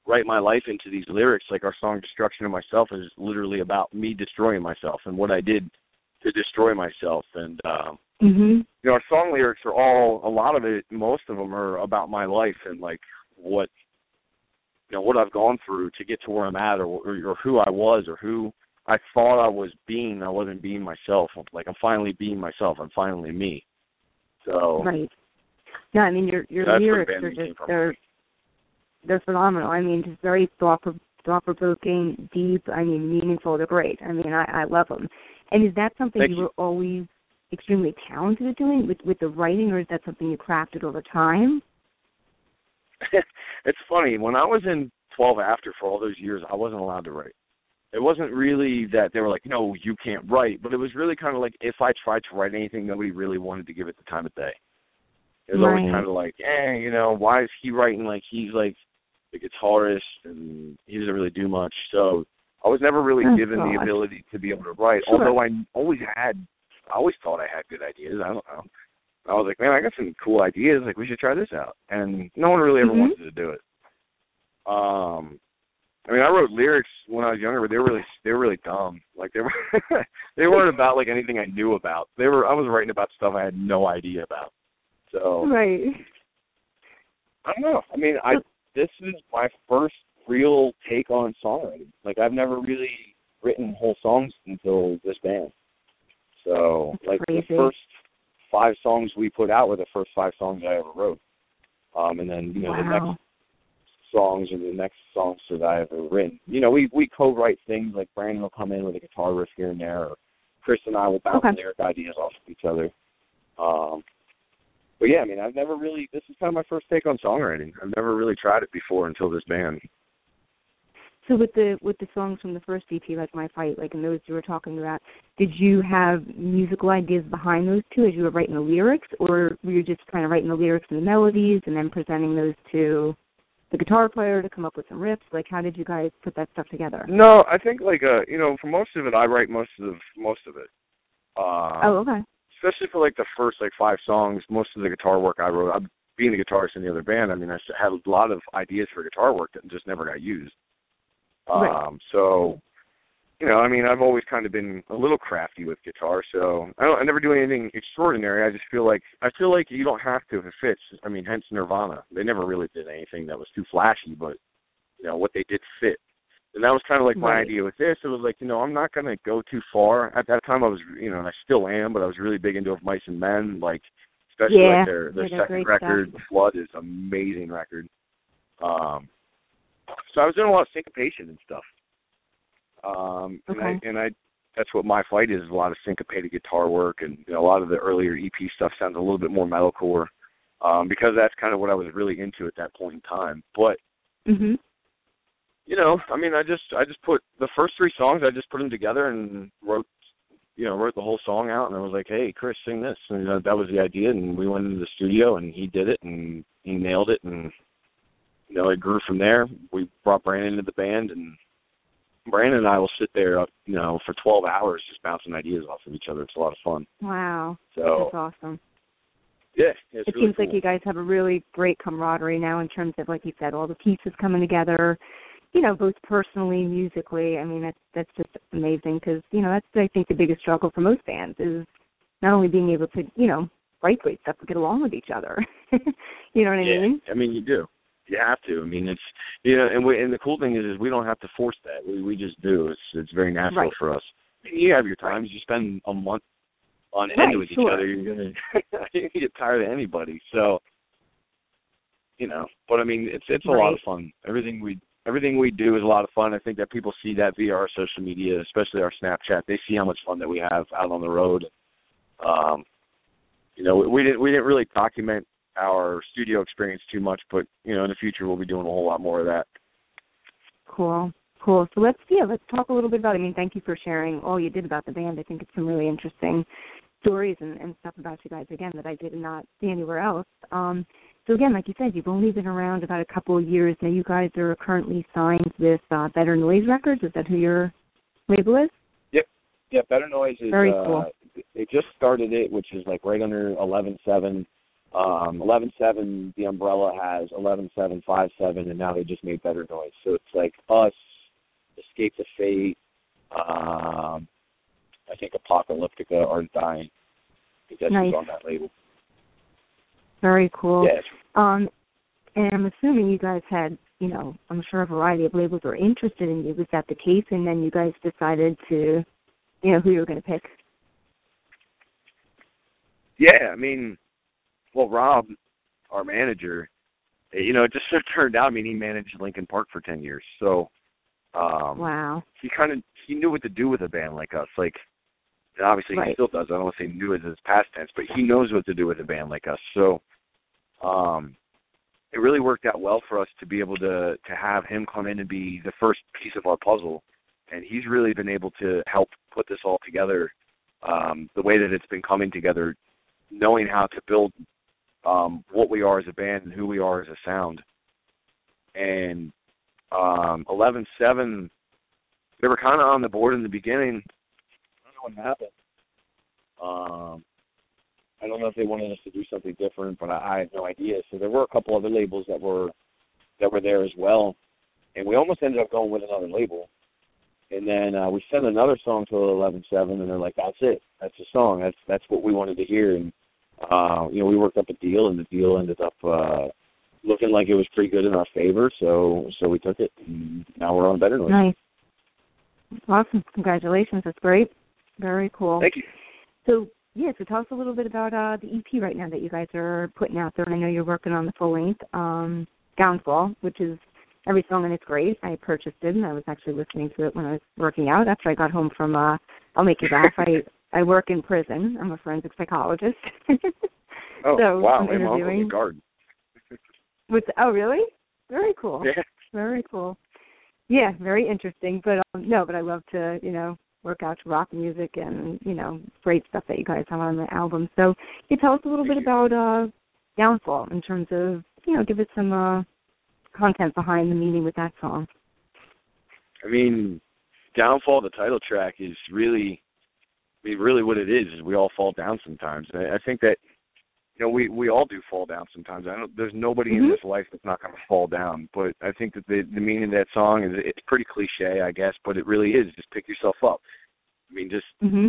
write my life into these lyrics. Like our song "Destruction of Myself" is literally about me destroying myself and what I did to destroy myself. And um, Mhm. you know our song lyrics are all a lot of it, most of them are about my life and like what you know what I've gone through to get to where I'm at, or or, or who I was, or who I thought I was being. I wasn't being myself. Like I'm finally being myself. I'm finally me. So Right. No, I mean your your lyrics are just they're they're phenomenal. I mean, just very thought thought provoking, deep. I mean, meaningful. They're great. I mean, I I love them. And is that something Thank you you. were always extremely talented at doing with with the writing, or is that something you crafted over time? [laughs] it's funny when I was in 12 after for all those years, I wasn't allowed to write. It wasn't really that they were like, no, you can't write, but it was really kind of like if I tried to write anything, nobody really wanted to give it the time of day. It was always kind of like, eh, you know, why is he writing like he's like the guitarist and he doesn't really do much. So I was never really Oh, given the ability to be able to write. Sure. Although I always had, I always thought I had good ideas. I don't know. I was like, man, I got some cool ideas. Like we should try this out. And no one really ever Mhm. wanted to do it. Um, I mean, I wrote lyrics when I was younger, but they were really they were really dumb. Like they were [laughs] they weren't about like anything I knew about. They were I was writing about stuff I had no idea about. So Right. I don't know. I mean, I this is my first real take on songwriting. Like I've never really written whole songs until this band. So That's like crazy. the first five songs we put out were the first five songs I ever wrote. Um and then, you know, the next songs and the next songs that I ever written. You know, we we co-write things like Brandon will come in with a guitar riff here and there, or Chris and I will bounce Okay. lyric ideas off of each other. Um, but yeah, I mean, I've never really. This is kind of my first take on songwriting. I've never really tried it before until this band. So with the with the songs from the first EP, like My Fight, like and those you were talking about, did you have musical ideas behind those two as you were writing the lyrics, or were you just kind of writing the lyrics and the melodies and then presenting those to the guitar player to come up with some riffs? Like how did you guys put that stuff together? No, I think like uh, you know, for most of it, I write most of most of it. Uh, Oh, okay. especially for like the first like five songs. Most of the guitar work I wrote, I'm being the guitarist in the other band, I mean, I had a lot of ideas for guitar work that just never got used. Right. Um, so, you know, I mean, I've always kind of been a little crafty with guitar, so I don't, I never do anything extraordinary. I just feel like I feel like you don't have to if it fits. I mean, hence Nirvana. They never really did anything that was too flashy, but you know what they did fit. And that was kind of like my Right. idea with this. It was like, you know, I'm not going to go too far. At that time, I was, you know, and I still am, but I was really big into Of Mice and Men, like especially Yeah, like their their second record, stuff. Flood, is amazing record. Um, so I was doing a lot of syncopation and stuff. Um, and I and I that's what my fight is a lot of syncopated guitar work and you know, a lot of the earlier EP stuff sounds a little bit more metalcore um, because that's kind of what I was really into at that point in time. But Mhm. you know, I mean, I just I just put the first three songs. I just put them together and wrote, you know, wrote the whole song out. And I was like, hey, Chris, sing this. And uh, that was the idea. And we went into the studio and he did it and he nailed it. And you know, it grew from there. We brought Brandon into the band and. Brandon and I will sit there, you know, for 12 hours just bouncing ideas off of each other. It's a lot of fun. Wow. So That's awesome. yeah, it's it really seems like you guys have a really great camaraderie now in terms of like you said all the pieces coming together you know both personally musically i mean that's that's just amazing because you know that's i think the biggest struggle for most bands is not only being able to you know write great stuff but get along with each other [laughs] you know what yeah, i mean I mean, you do. You have to. I mean, it's you know, and we and the cool thing is, is we don't have to force that. We we just do. It's it's very natural Right. for us. You have your times. You spend a month on end Right, with sure. each other. You're gonna [laughs] you get tired of anybody. So, you know, but I mean, it's it's a lot of fun. Everything we everything we do is a lot of fun. I think that people see that via our social media, especially our Snapchat. They see how much fun that we have out on the road. Um, you know, we, we didn't we didn't really document our studio experience too much, but you know, in the future we'll be doing a whole lot more of that. cool cool so let's yeah let's talk a little bit about i mean thank you for sharing all you did about the band i think it's some really interesting stories and, and stuff about you guys again that i did not see anywhere else um so again like you said you've only been around about a couple of years now you guys are currently signed with uh better noise records is that who your label is Yep. Yeah, Better Noise is Very uh, cool. they just started it, which is like right under eleven seven. Um eleven seven the umbrella has eleven seven five seven and now they just made Better Noise. So it's like us, Escape the Fate, um I think Apocalyptica are dying. Because think that's Nice. who's on that label. very cool Yeah, it's um and i'm assuming you guys had you know i'm sure a variety of labels were interested in you was that the case and then you guys decided to you know who you were going to pick Yeah, I mean, well, Rob, our manager, eh, you know, it just sort of turned out. I mean, he managed Linkin Park for ten years, so um, wow he kind of he knew what to do with a band like us. Like, and obviously he still does. I don't want to say knew as his past tense, but he knows what to do with a band like us. So, um, it really worked out well for us to be able to to have him come in and be the first piece of our puzzle, and he's really been able to help put this all together um, the way that it's been coming together, knowing how to build um, what we are as a band and who we are as a sound. And um, eleven seven, they were kind of on the board in the beginning. I don't know what happened. Um, I don't know if they wanted us to do something different, but I, I had no idea. So there were a couple other labels that were that were there as well, and we almost ended up going with another label. And then uh, we sent another song to Eleven Seven, and they're like, "That's it. That's the song. That's that's what we wanted to hear." And uh, you know, we worked up a deal, and the deal ended up uh, looking like it was pretty good in our favor. So so we took it, and now we're on a Better Noise. Nice. Awesome. Congratulations. That's great. Very cool. Thank you. So, yeah, so tell us a little bit about uh, the EP right now that you guys are putting out there. And I know you're working on the full length, um, Downfall, which is every song and it's great. I purchased it and I was actually listening to it when I was working out after I got home from uh I'll make you laugh. I I work in prison. I'm a forensic psychologist. [laughs] Oh So, wow, I'm my uncle's interviewing. a guard. [laughs] With oh really? Very cool. Yeah. Very cool. Yeah, very interesting. But um no, but I love to, you know, work out to rock music and, you know, great stuff that you guys have on the album. So can you tell us a little bit you. about uh Downfall in terms of, you know, give it some uh content behind the meaning with that song. I mean, Downfall, the title track, is really I mean, really, what it is is we all fall down sometimes. I, I think that you know we we all do fall down sometimes. I don't. There's nobody mm-hmm. in this life that's not going to fall down. But I think that the the meaning of that song is it's pretty cliche, I guess, but it really is just pick yourself up. I mean, just mm-hmm.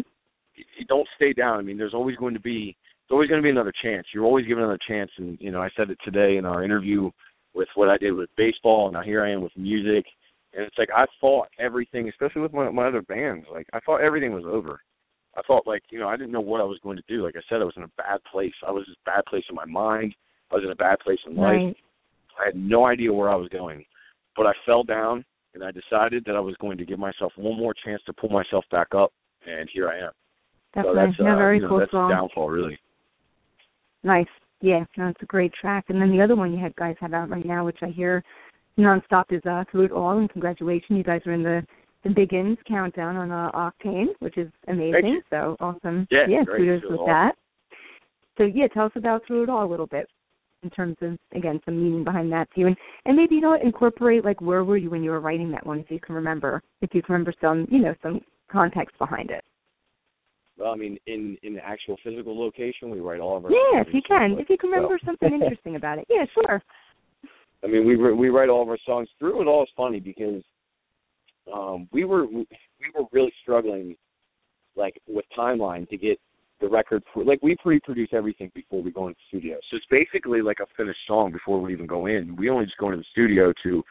you, you don't stay down. I mean, there's always going to be there's always going to be another chance. You're always given another chance, and you know I said it today in our interview with what I did with baseball, and now here I am with music. And it's like I thought everything, especially with my my other bands, like I thought everything was over. I felt like, you know, I didn't know what I was going to do. Like I said, I was in a bad place. I was in a bad place in my mind. I was in a bad place in life. Right. I had no idea where I was going. But I fell down and I decided that I was going to give myself one more chance to pull myself back up and here I am. That's so that's yeah, uh, very you know, cool that's song. downfall really. Nice. Yeah, no, it's a great track. And then the other one you had guys have out right now, which I hear nonstop, is uh, Through It All. And congratulations, you guys are in the the Biggins countdown on uh, Octane, which is amazing. So awesome. Yeah, yeah kudos with It that. So yeah, tell us about Through It All a little bit in terms of again some meaning behind that too, and and maybe you know incorporate like where were you when you were writing that one if you can remember if you can remember some you know some context behind it. Well, I mean, in in the actual physical location, we write all of our. Yeah, if you can, St. if you can remember So- something [laughs] interesting about it. Yeah, sure. I mean, we we write all of our songs through. It all is funny because um, we were we were really struggling, like with timeline to get the record. For, like we pre-produce everything before we go into the studio, so it's basically like a finished song before we even go in. We only just go into the studio to,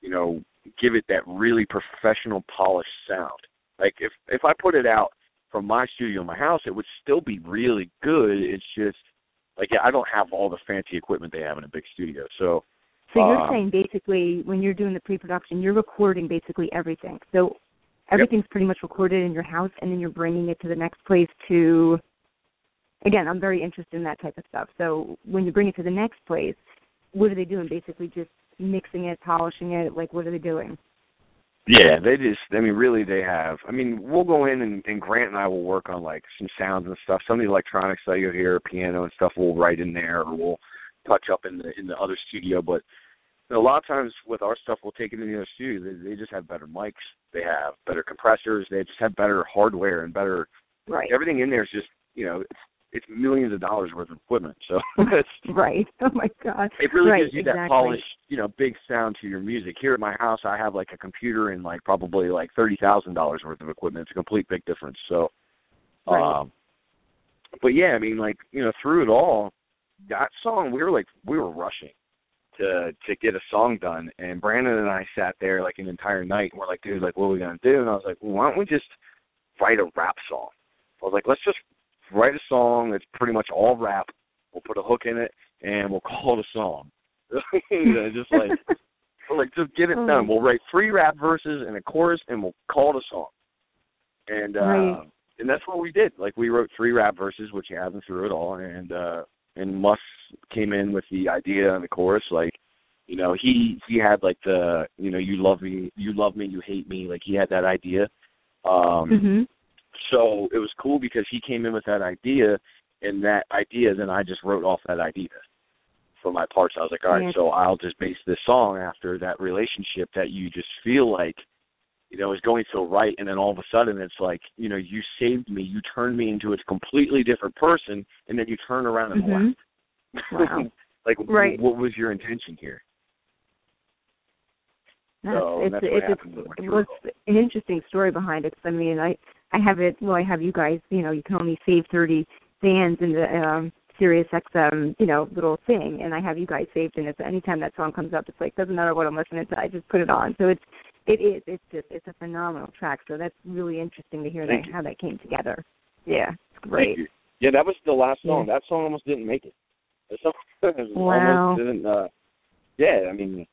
you know, give it that really professional, polished sound. Like if if I put it out from my studio in my house, it would still be really good. It's just like yeah, I don't have all the fancy equipment they have in a big studio, so. So you're Um, saying basically when you're doing the pre-production, you're recording basically everything. So everything's pretty much recorded in your house, and then you're bringing it to the next place to. Again, I'm very interested in that type of stuff. So when you bring it to the next place, what are they doing? Basically, just mixing it, polishing it. Like, what are they doing? Yeah, they just I mean really they have I mean we'll go in and, and Grant and I will work on like some sounds and stuff. Some of the electronics that you hear, piano and stuff we'll write in there or we'll touch up in the in the other studio. But a lot of times with our stuff we'll take it in the other studio. They, they just have better mics, they have better compressors, they just have better hardware and better Right. everything in there is just you know, it's it's millions of dollars worth of equipment. So [laughs] it's Right. [laughs] Oh my God. it really right, gives you exactly. that polished, you know, big sound to your music. Here at my house, I have like a computer and like probably like thirty thousand dollars worth of equipment. It's a complete big difference. So, Right. um, but yeah, I mean, like you know, through it all, that song we were like we were rushing to to get a song done, and Brandon and I sat there like an entire night. and We're like, dude, like what are we gonna do? And I was like, well, why don't we just write a rap song? I was like, let's just write a song that's pretty much all rap. We'll put a hook in it, and we'll [laughs] call it a song. [laughs] You just like like just get it done. We'll write three rap verses and a chorus, and we'll call it a song. And uh, Right. and that's what we did. Like we wrote three rap verses, which you haven't through it all, and uh, and Mus came in with the idea and the chorus. Like you know, he he had like the you know, you love me, you love me, you hate me. Like he had that idea. Um, mhm. so it was cool because he came in with that idea, and that idea, then I just wrote off that idea for my parts. I was like, all right, Yeah. so I'll just base this song after that relationship that you just feel like, you know, is going so right, and then all of a sudden it's like, you know, you saved me, you turned me into a completely different person, and then you turn around and Mhm. left. Wow. [laughs] like, Right. what was your intention here? That's, So, it's that's it's, it's, went well, it's an interesting story behind it. 'cause, I mean, I I have it. Well, I have you guys. You know, you can only save thirty fans in the um, Sirius XM, you know, little thing, and I have you guys saved it. So anytime that song comes up, it's like doesn't matter what I'm listening to, I just put it on. So it's it is it's just it's a phenomenal track. So that's really interesting to hear Thank that you. how that came together. Yeah, it's great. Yeah, that was the last song. Yeah. That song almost didn't make it. That song [laughs] Wow. almost didn't. Uh, yeah, I mean,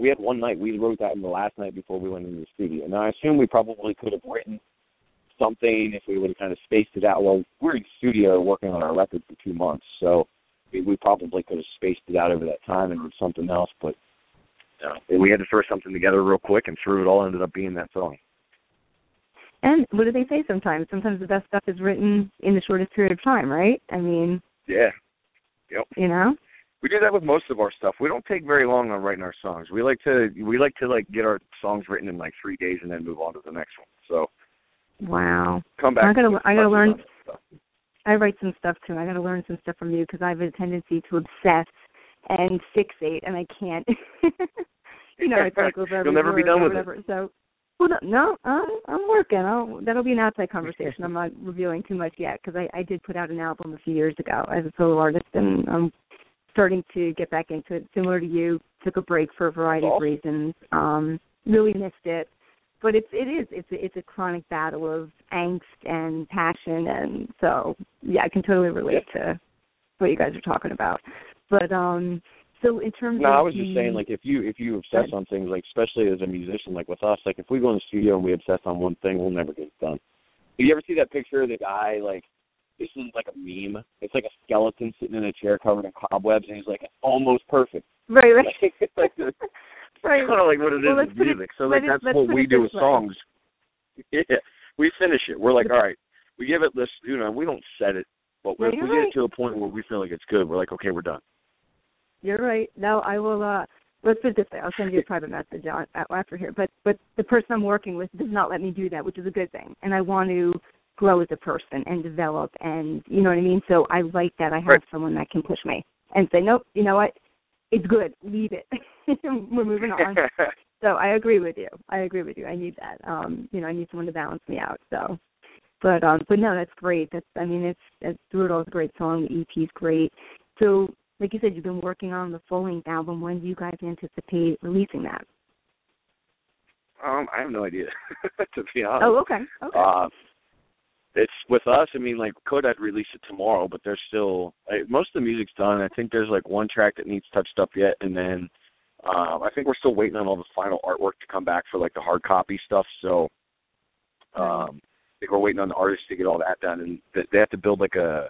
we had one night. We wrote that in the last night before we went into the studio. And I assume we probably could have written something if we would have kind of spaced it out. Well, we were in the studio working on our record for two months, so we, we probably could have spaced it out over that time and wrote something else. But uh, we had to throw something together real quick, and through it all ended up being that song. And what do they say sometimes? Sometimes the best stuff is written in the shortest period of time, right? I mean, Yeah. Yep. you know. We do that with most of our stuff. We don't take very long on writing our songs. We like to we like to like get our songs written in like three days and then move on to the next one. So Wow. Come back. I gotta I gotta learn. on that stuff. I write some stuff too. I got to learn some stuff from you because I have a tendency to obsess and fixate, and I can't. [laughs] you know, it's [laughs] like every You'll never be done with it. So, well, no, no I'm, I'm working. I'll, that'll be an outside conversation. I'm not revealing too much yet because I, I did put out an album a few years ago as a solo artist, and I'm starting to get back into it. Similar to you, took a break for a variety of reasons. Um, really missed it but it's it is it's it's a chronic battle of angst and passion and so yeah i can totally relate to what you guys are talking about but um so in terms No, of I was just saying, like, if you if you obsess on things, like especially as a musician, like with us, like if we go in the studio and we obsess on one thing, we'll never get it done. Did you ever see that picture of the guy like? This is like a meme. It's like a skeleton sitting in a chair covered in cobwebs, and he's like almost perfect. right right Like, it's like the, [laughs] right kind of like what it is Well, with put it- music. so like that's let's what we do with way. songs. [laughs] Yeah, we finish it. We're like, all right, we give it this. You know, we don't set it, but No, you're we get right. it to a point where we feel like it's good, we're like, okay, we're done. You're right. No, I will. uh Let's put it this way. I'll send you a private message on, after here. But but the person I'm working with does not let me do that, which is a good thing. And I want to grow as a person and develop, and you know what I mean. So I like that I have Right. someone that can push me and say, nope, you know what, it's good. Leave it. [laughs] We're moving on. [laughs] So I agree with you. I agree with you. I need that. Um, you know, I need someone to balance me out. So, but um, but no, that's great. That's I mean, it's, it's through it all. It's a great song. The EP's great. So, like you said, you've been working on the full length album. When do you guys anticipate releasing that? um, I have no idea, [laughs] to be honest. Oh, okay. Okay. Uh, it's with us. I mean, like, could I'd release it tomorrow, but there's still like, most of the music's done. I think there's like one track that needs touched up yet, and then um, I think we're still waiting on all the final artwork to come back for like the hard copy stuff. So, um, I think we're waiting on the artists to get all that done, and th- they have to build like a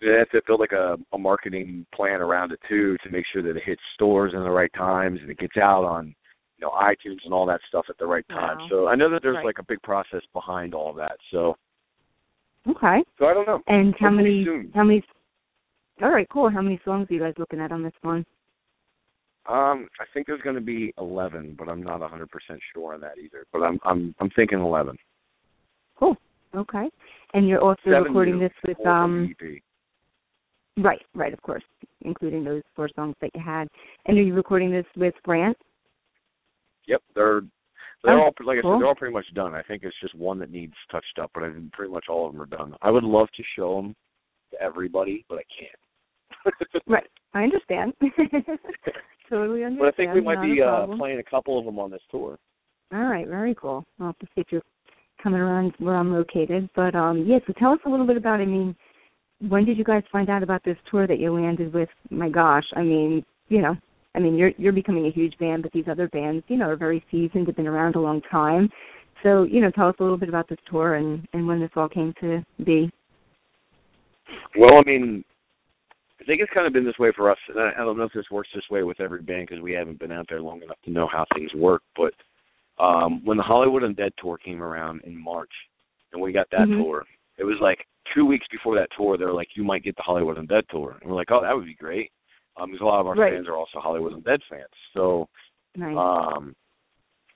they have to build like a, a marketing plan around it too to make sure that it hits stores in the right times and it gets out on you know iTunes and all that stuff at the right time. Wow. So I know that there's Right. like a big process behind all that. So okay. so I don't know. And how Hopefully many? soon. How many? All right, cool. How many songs are you guys looking at on this one? Um, I think there's going to be 11, but I'm not 100% sure on that either. But I'm I'm I'm thinking 11. Cool. Okay. And you're also Seven recording this with um EP. Right, right, of course, including those four songs that you had. And are you recording this with Grant? Yep, they're they're Oh, all like I said, they're all pretty much done. I think it's just one that needs touched up, but I think pretty much all of them are done. I would love to show them to everybody, but I can't. [laughs] Right. I understand. [laughs] totally understand. but I think we might Not be uh playing a couple of them on this tour. All right, very cool. I'll have to see if you're coming around where I'm located. But um yeah, so tell us a little bit about I mean, when did you guys find out about this tour that you landed with? My gosh, I mean, you know, I mean you're you're becoming a huge band, but these other bands, you know, are very seasoned, have been around a long time. So, you know, tell us a little bit about this tour and, and when this all came to be. Well, I mean, I think it's kind of been this way for us. And I, I don't know if this works this way with every band because we haven't been out there long enough to know how things work. But um when the Hollywood Undead tour came around in March, and we got that Mhm. tour, it was like two weeks before that tour. they're like, "You might get the Hollywood Undead tour," and we're like, "Oh, that would be great." Um, because a lot of our Right. fans are also Hollywood Undead fans, so Nice. um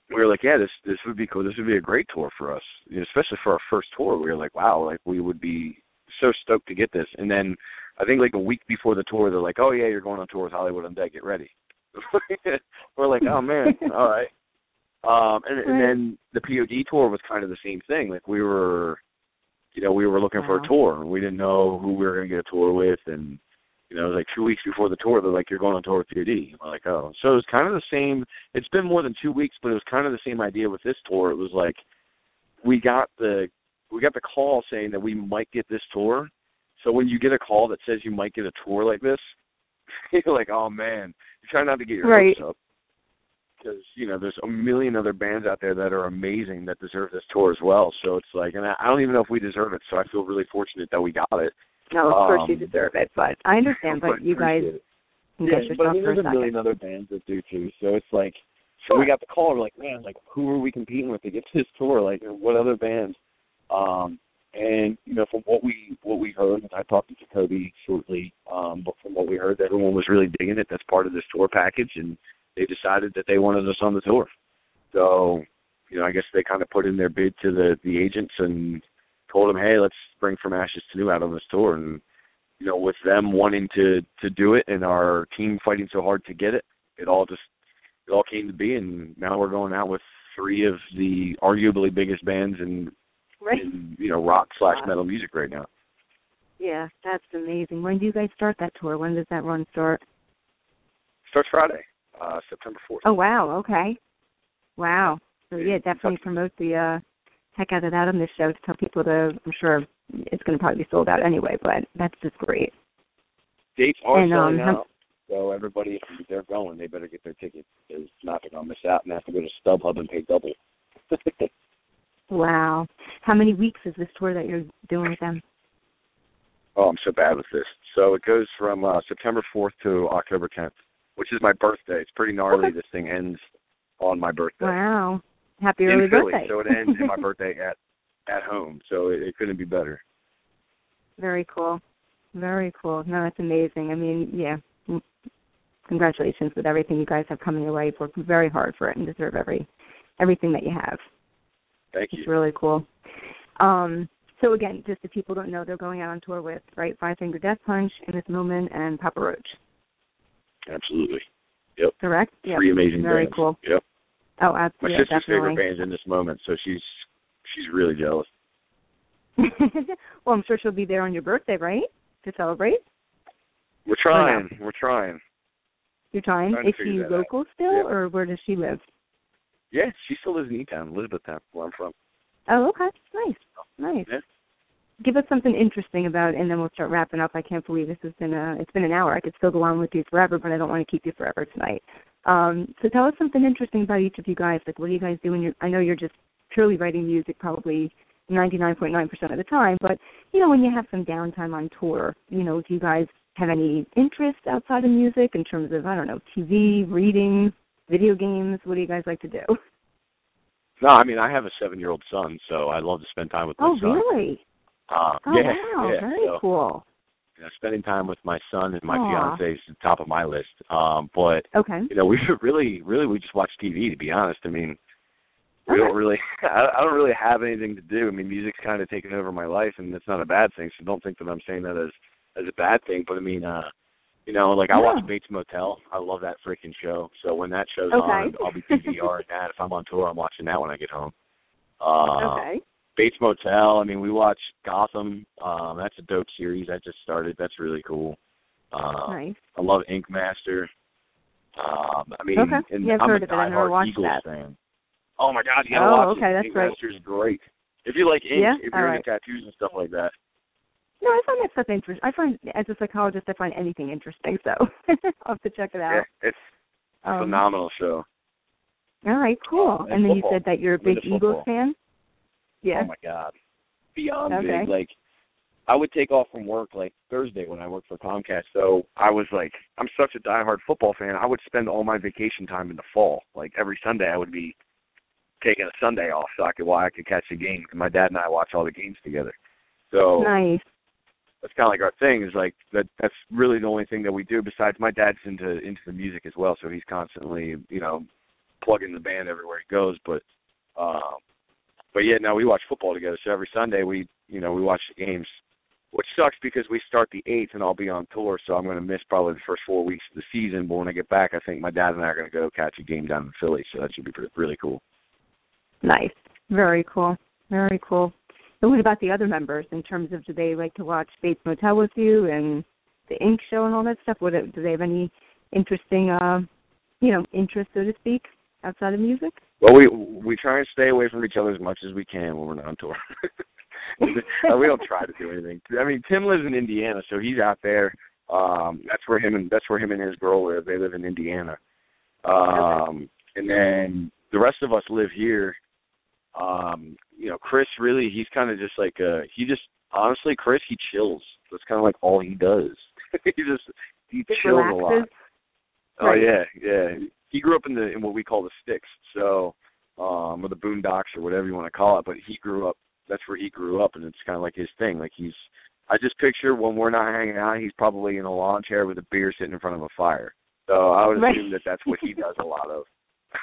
we were like, yeah, this this would be cool. This would be a great tour for us, you know, especially for our first tour. We were like, wow, like we would be so stoked to get this. And then I think like a week before the tour, they're like, oh yeah, you're going on tour with Hollywood Undead. Get ready. [laughs] we're like, oh man, [laughs] all right. Um, and, and then the POD tour was kind of the same thing. Like we were, you know, we were looking for a tour. We didn't know who we were going to get a tour with, and you know, it was like two weeks before the tour, they're like, "You're going on tour with POD." We're like, "Oh." So it was kind of the same. It's been more than two weeks, but it was kind of the same idea with this tour. It was like we got the we got the call saying that we might get this tour. So when you get a call that says you might get a tour like this, [laughs] you're like, "Oh man!" You try not to get your Right. hopes up because you know there's a million other bands out there that are amazing that deserve this tour as well. So it's like, and I I don't even know if we deserve it. So I feel really fortunate that we got it. no, of course you um, deserve it, but I understand. But you guys Appreciate can yeah, but I mean, for a there's a million other bands that do too. So it's like, so we got the call. We're like, man, like who are we competing with to get this tour? Like, what other bands? Um, and you know, from what we what we heard, and I talked to Jacoby shortly. Um, but from what we heard, everyone was really digging it. That's part of this tour package, and they decided that they wanted us on the tour. So, you know, I guess they kind of put in their bid to the the agents and told them, hey, let's bring From Ashes to New out on this tour. And you know, with them wanting to to do it and our team fighting so hard to get it, it all just it all came to be. And now we're going out with three of the arguably biggest bands in, right. in you know rock slash metal music right now. Yeah, that's amazing. When do you guys start that tour? When does that run start? Starts Friday, uh, September fourth. Oh wow, okay. Wow. So yeah, definitely promote the uh heck out of that on this show to tell people to I'm sure it's gonna probably be sold out anyway, but that's just great. Dates are And, um, selling how- out. So everybody, if they're going, they better get their tickets. Because not they're gonna miss out and have to go to StubHub and pay double. [laughs] Wow. How many weeks is this tour that you're doing with them? Oh, I'm so bad with this. So it goes from uh, September 4th to October 10th, which is my birthday. It's pretty gnarly. Okay. This thing ends on my birthday Wow. Happy in early Philly, birthday. so it ends in my [laughs] birthday at at home. So it, it couldn't be better. Very cool. Very cool. No, that's amazing. I mean, yeah. Congratulations with everything you guys have coming your way. You've worked very hard for it and deserve every everything that you have. Thank you. It's really cool. Um, so again, just if people don't know, they're going out on tour with right Five Finger Death Punch, In This Moment, and Papa Roach. Absolutely. Yep. Correct? Yep. Three amazing Very bands. cool. Yep. Oh, My absolutely. sister's definitely. favorite band's in this moment, so she's she's really jealous. [laughs] well, I'm sure she'll be there on your birthday, right? To celebrate. We're trying. We're trying. You're trying. Trying Is she that out. local still, Yeah. or where does she live? Yeah, she still lives in E-Town, Elizabethtown, where I'm from. Oh, okay. Nice. Nice. Yeah. Give us something interesting about, and then we'll start wrapping up. I can't believe this has been a. It's been an hour. I could still go on with you forever, but I don't want to keep you forever tonight. Um, so tell us something interesting about each of you guys. Like, what do you guys do when you're? I know you're just purely writing music, probably 99.9% of the time. But you know, when you have some downtime on tour, you know, do you guys have any interest outside of music in terms of I don't know, TV, reading, video games? What do you guys like to do? No, I mean I have a seven-year-old son, so I love to spend time with my Oh, son. really? Uh, Oh, yeah, wow. yeah. Very so, cool. you know, spending time with my son and my Aw. fiance is the top of my list. Um, but Okay. you know, [laughs] we really, really, we just watch TV. To be honest, I mean, we Okay. don't really, [laughs] I, I don't really have anything to do. I mean, music's kind of taken over my life, and it's not a bad thing. So don't think that I'm saying that as as a bad thing. But I mean, uh, you know, like I Yeah. watch Bates Motel. I love that freaking show. So when that show's Okay. on, I'll be DVRing that. If I'm on tour, I'm watching that when I get home. Uh, [laughs] okay. Bates Motel. I mean, we watch Gotham. Um, that's a dope series that just started. That's really cool. Uh, nice. I love Ink Master. Um, I mean, Okay. and Yeah, I've I'm heard a of it. I never diehard watched Eagles that. fan. Oh my God, you gotta Oh, watch okay, it. that's Ink great. Master's great. If you like ink, Yeah? if you're right. into tattoos and stuff like that. No, I find that stuff interesting. I find as a psychologist, I find anything interesting. So [laughs] I'll have to check it out. Yeah, it's a Um, phenomenal show. All right, cool. And and then you said that you're a big Eagles football. fan. Yeah. Oh my God, beyond Okay. big. Like, I would take off from work like Thursday when I worked for Comcast. So I was like, I'm such a diehard football fan. I would spend all my vacation time in the fall. Like every Sunday, I would be taking a Sunday off so I could, while I could catch the game. And my dad and I watch all the games together. So Nice. that's kind of like our thing. Is like that. That's really the only thing that we do. Besides, my dad's into into the music as well, so he's constantly, you know, plugging the band everywhere he goes. But, um, but yeah, no, we watch football together. So every Sunday we, you know, we watch the games, which sucks because we start the eighth and I'll be on tour, so I'm going to miss probably the first four weeks of the season. But when I get back, I think my dad and I are going to go catch a game down in Philly, so that should be pretty, really cool. Nice. Very cool. Very cool. So what about the other members in terms of do they like to watch Bates Motel with you and the Ink Show and all that stuff? What do they have any interesting, uh, you know, interest so to speak outside of music? Well, we we try and stay away from each other as much as we can when we're not on tour. [laughs] Uh, we don't try to do anything. I mean, Tim lives in Indiana, so he's out there. Um, that's where him and that's where him and his girl live. They live in Indiana. Um, and then the rest of us live here. Um, you know, Chris really he's kind of just like uh he just honestly Chris he chills. That's kind of like all he does. [laughs] he just he chills a lot. Oh yeah, yeah. He grew up in the in what we call the sticks, so um or the boondocks or whatever you want to call it. But he grew up. That's where he grew up, and it's kind of like his thing. Like he's. I just picture when we're not hanging out, he's probably in a lawn chair with a beer sitting in front of a fire. So I would Right. assume that that's what he does a lot of.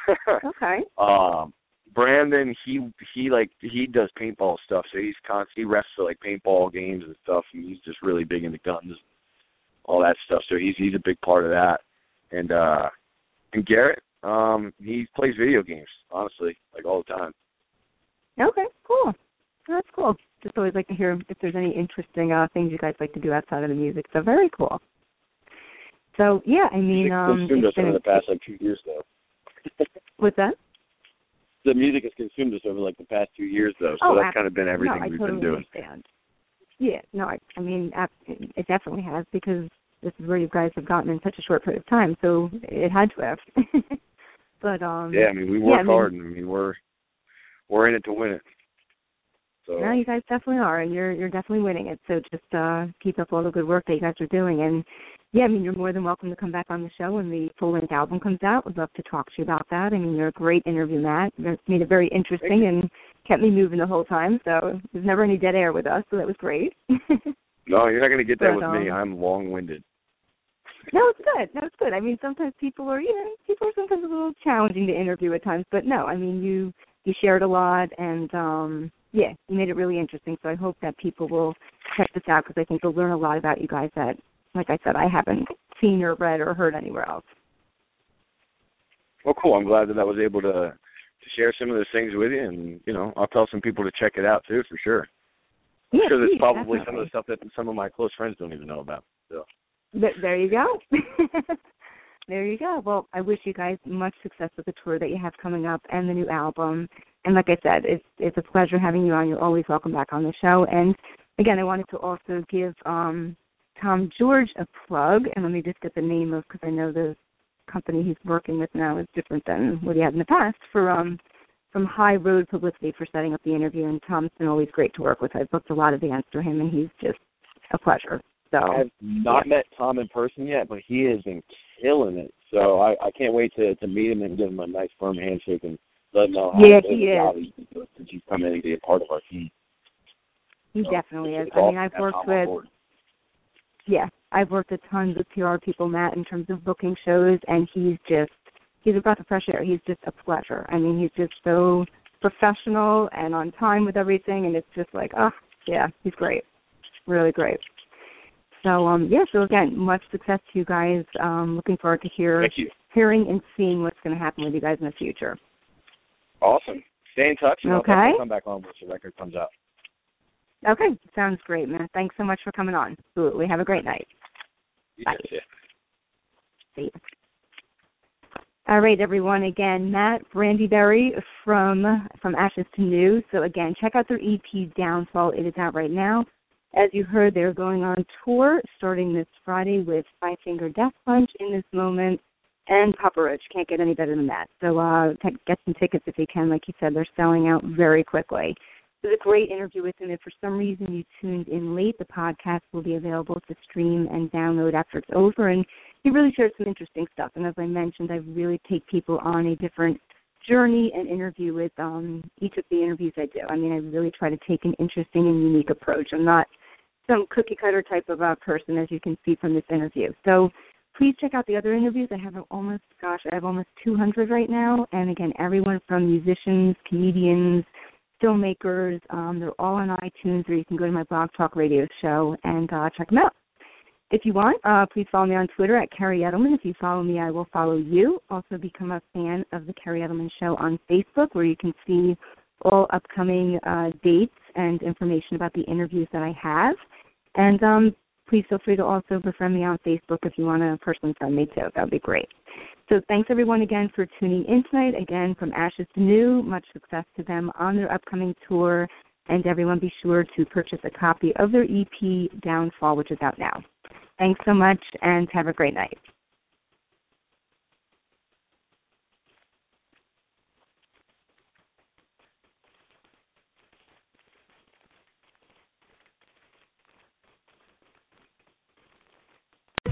[laughs] [laughs] Okay. um, Brandon, he he like he does paintball stuff, so he's constantly he refs like paintball games and stuff, and he's just really big into guns, all that stuff. So he's he's a big part of that. And uh and Garrett, um, he plays video games, honestly, like all the time. Okay, cool. That's cool. Just always like to hear if there's any interesting uh things you guys like to do outside of the music. So very cool. So yeah, I mean, um, consumed us over the past like two years though. [laughs] what's that? the music has consumed us over like the past two years though, so Oh, that's ab- kind of been everything no, we've totally been doing. Understand. Yeah, no, I, I mean, it definitely has because this is where you guys have gotten in such a short period of time, so it had to have. [laughs] but um, Yeah, I mean we yeah, work I mean- hard, and I mean we're we're in it to win it. So No, you guys definitely are, and you're you're definitely winning it. So just uh keep up all the good work that you guys are doing, and yeah, I mean you're more than welcome to come back on the show when the full length album comes out. Would love to talk to you about that. I mean you're a great interview, Matt. It's made it very interesting and kept me moving the whole time. So there's never any dead air with us, so that was great. [laughs] no, you're not going to get that But, with me. I'm long-winded. No, it's good. No, it's good. I mean, sometimes people are, you know, people are sometimes a little challenging to interview at times, but no, I mean, you you shared a lot, and um yeah, you made it really interesting. So I hope that people will check this out because I think they'll learn a lot about you guys that, like I said, I haven't seen or read or heard anywhere else. Well, cool. I'm glad that I was able to to share some of those things with you, and you know, I'll tell some people to check it out too, for sure. I'm Yeah, sure there's probably some of the stuff that some of my close friends don't even know about. So. Th- there you go. [laughs] there you go. Well, I wish you guys much success with the tour that you have coming up and the new album. And like I said, it's it's a pleasure having you on. You're always welcome back on the show. And again, I wanted to also give um Tom George a plug. And let me just get the name of because I know the company he's working with now is different than what he had in the past for um from High Road Publicity for setting up the interview. And Tom's been always great to work with. I've booked a lot of bands for him, and he's just a pleasure. So I have not met Tom in person yet, but he has been killing it. So I, I can't wait to to meet him and give him a nice firm handshake and let him know how Yeah, he is. job he's doing since he's come in and be a part of our team. he So, definitely is. I mean, I've worked with yeah, I've worked with tons of PR people, Matt, in terms of booking shows, and he's just he's a breath of fresh air. He's just a pleasure. I mean, he's just so professional and on time with everything, and it's just like, oh, yeah, he's great, really great. So, um, yeah. So again, much success to you guys. Um, looking forward to hear hearing and seeing what's going to happen with you guys in the future. Awesome. Stay in touch. And I'll Okay. come back on once the record comes out. Okay, sounds great, man. Thanks so much for coming on. Absolutely. Have a great night. You Bye. too. See you. All right, everyone. Again, Matt Brandyberry from from Ashes to New. So again, check out their EP Downfall. It is out right now. As you heard, they're going on tour starting this Friday with Five Finger Death Punch in this moment and Papa Roach. Can't get any better than that. So uh, get some tickets if you can. Like you said, they're selling out very quickly. It was a great interview with him. If for some reason you tuned in late, the podcast will be available to stream and download after it's over. And he really shared some interesting stuff. And as I mentioned, I really take people on a different journey and interview with um, each of the interviews I do. I mean, I really try to take an interesting and unique approach. I'm not some cookie cutter type of uh, person, as you can see from this interview. So please check out the other interviews. I have almost, gosh, I have almost 200 right now. And again, everyone from musicians, comedians, filmmakers, um, they're all on iTunes, or you can go to my Blog Talk Radio show and uh, check them out. If you want, uh, please follow me on Twitter at Kerri Edelman. If you follow me, I will follow you. Also, become a fan of the Kerri Edelman Show on Facebook, where you can see all upcoming uh, dates and information about the interviews that I have. And um, please feel free to also befriend me on Facebook if you want to personally friend me too. That would be great. So thanks everyone again for tuning in tonight. Again, from Ashes to New, much success to them on their upcoming tour. And everyone be sure to purchase a copy of their EP, Downfall, which is out now. Thanks so much and have a great night.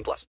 18 plus.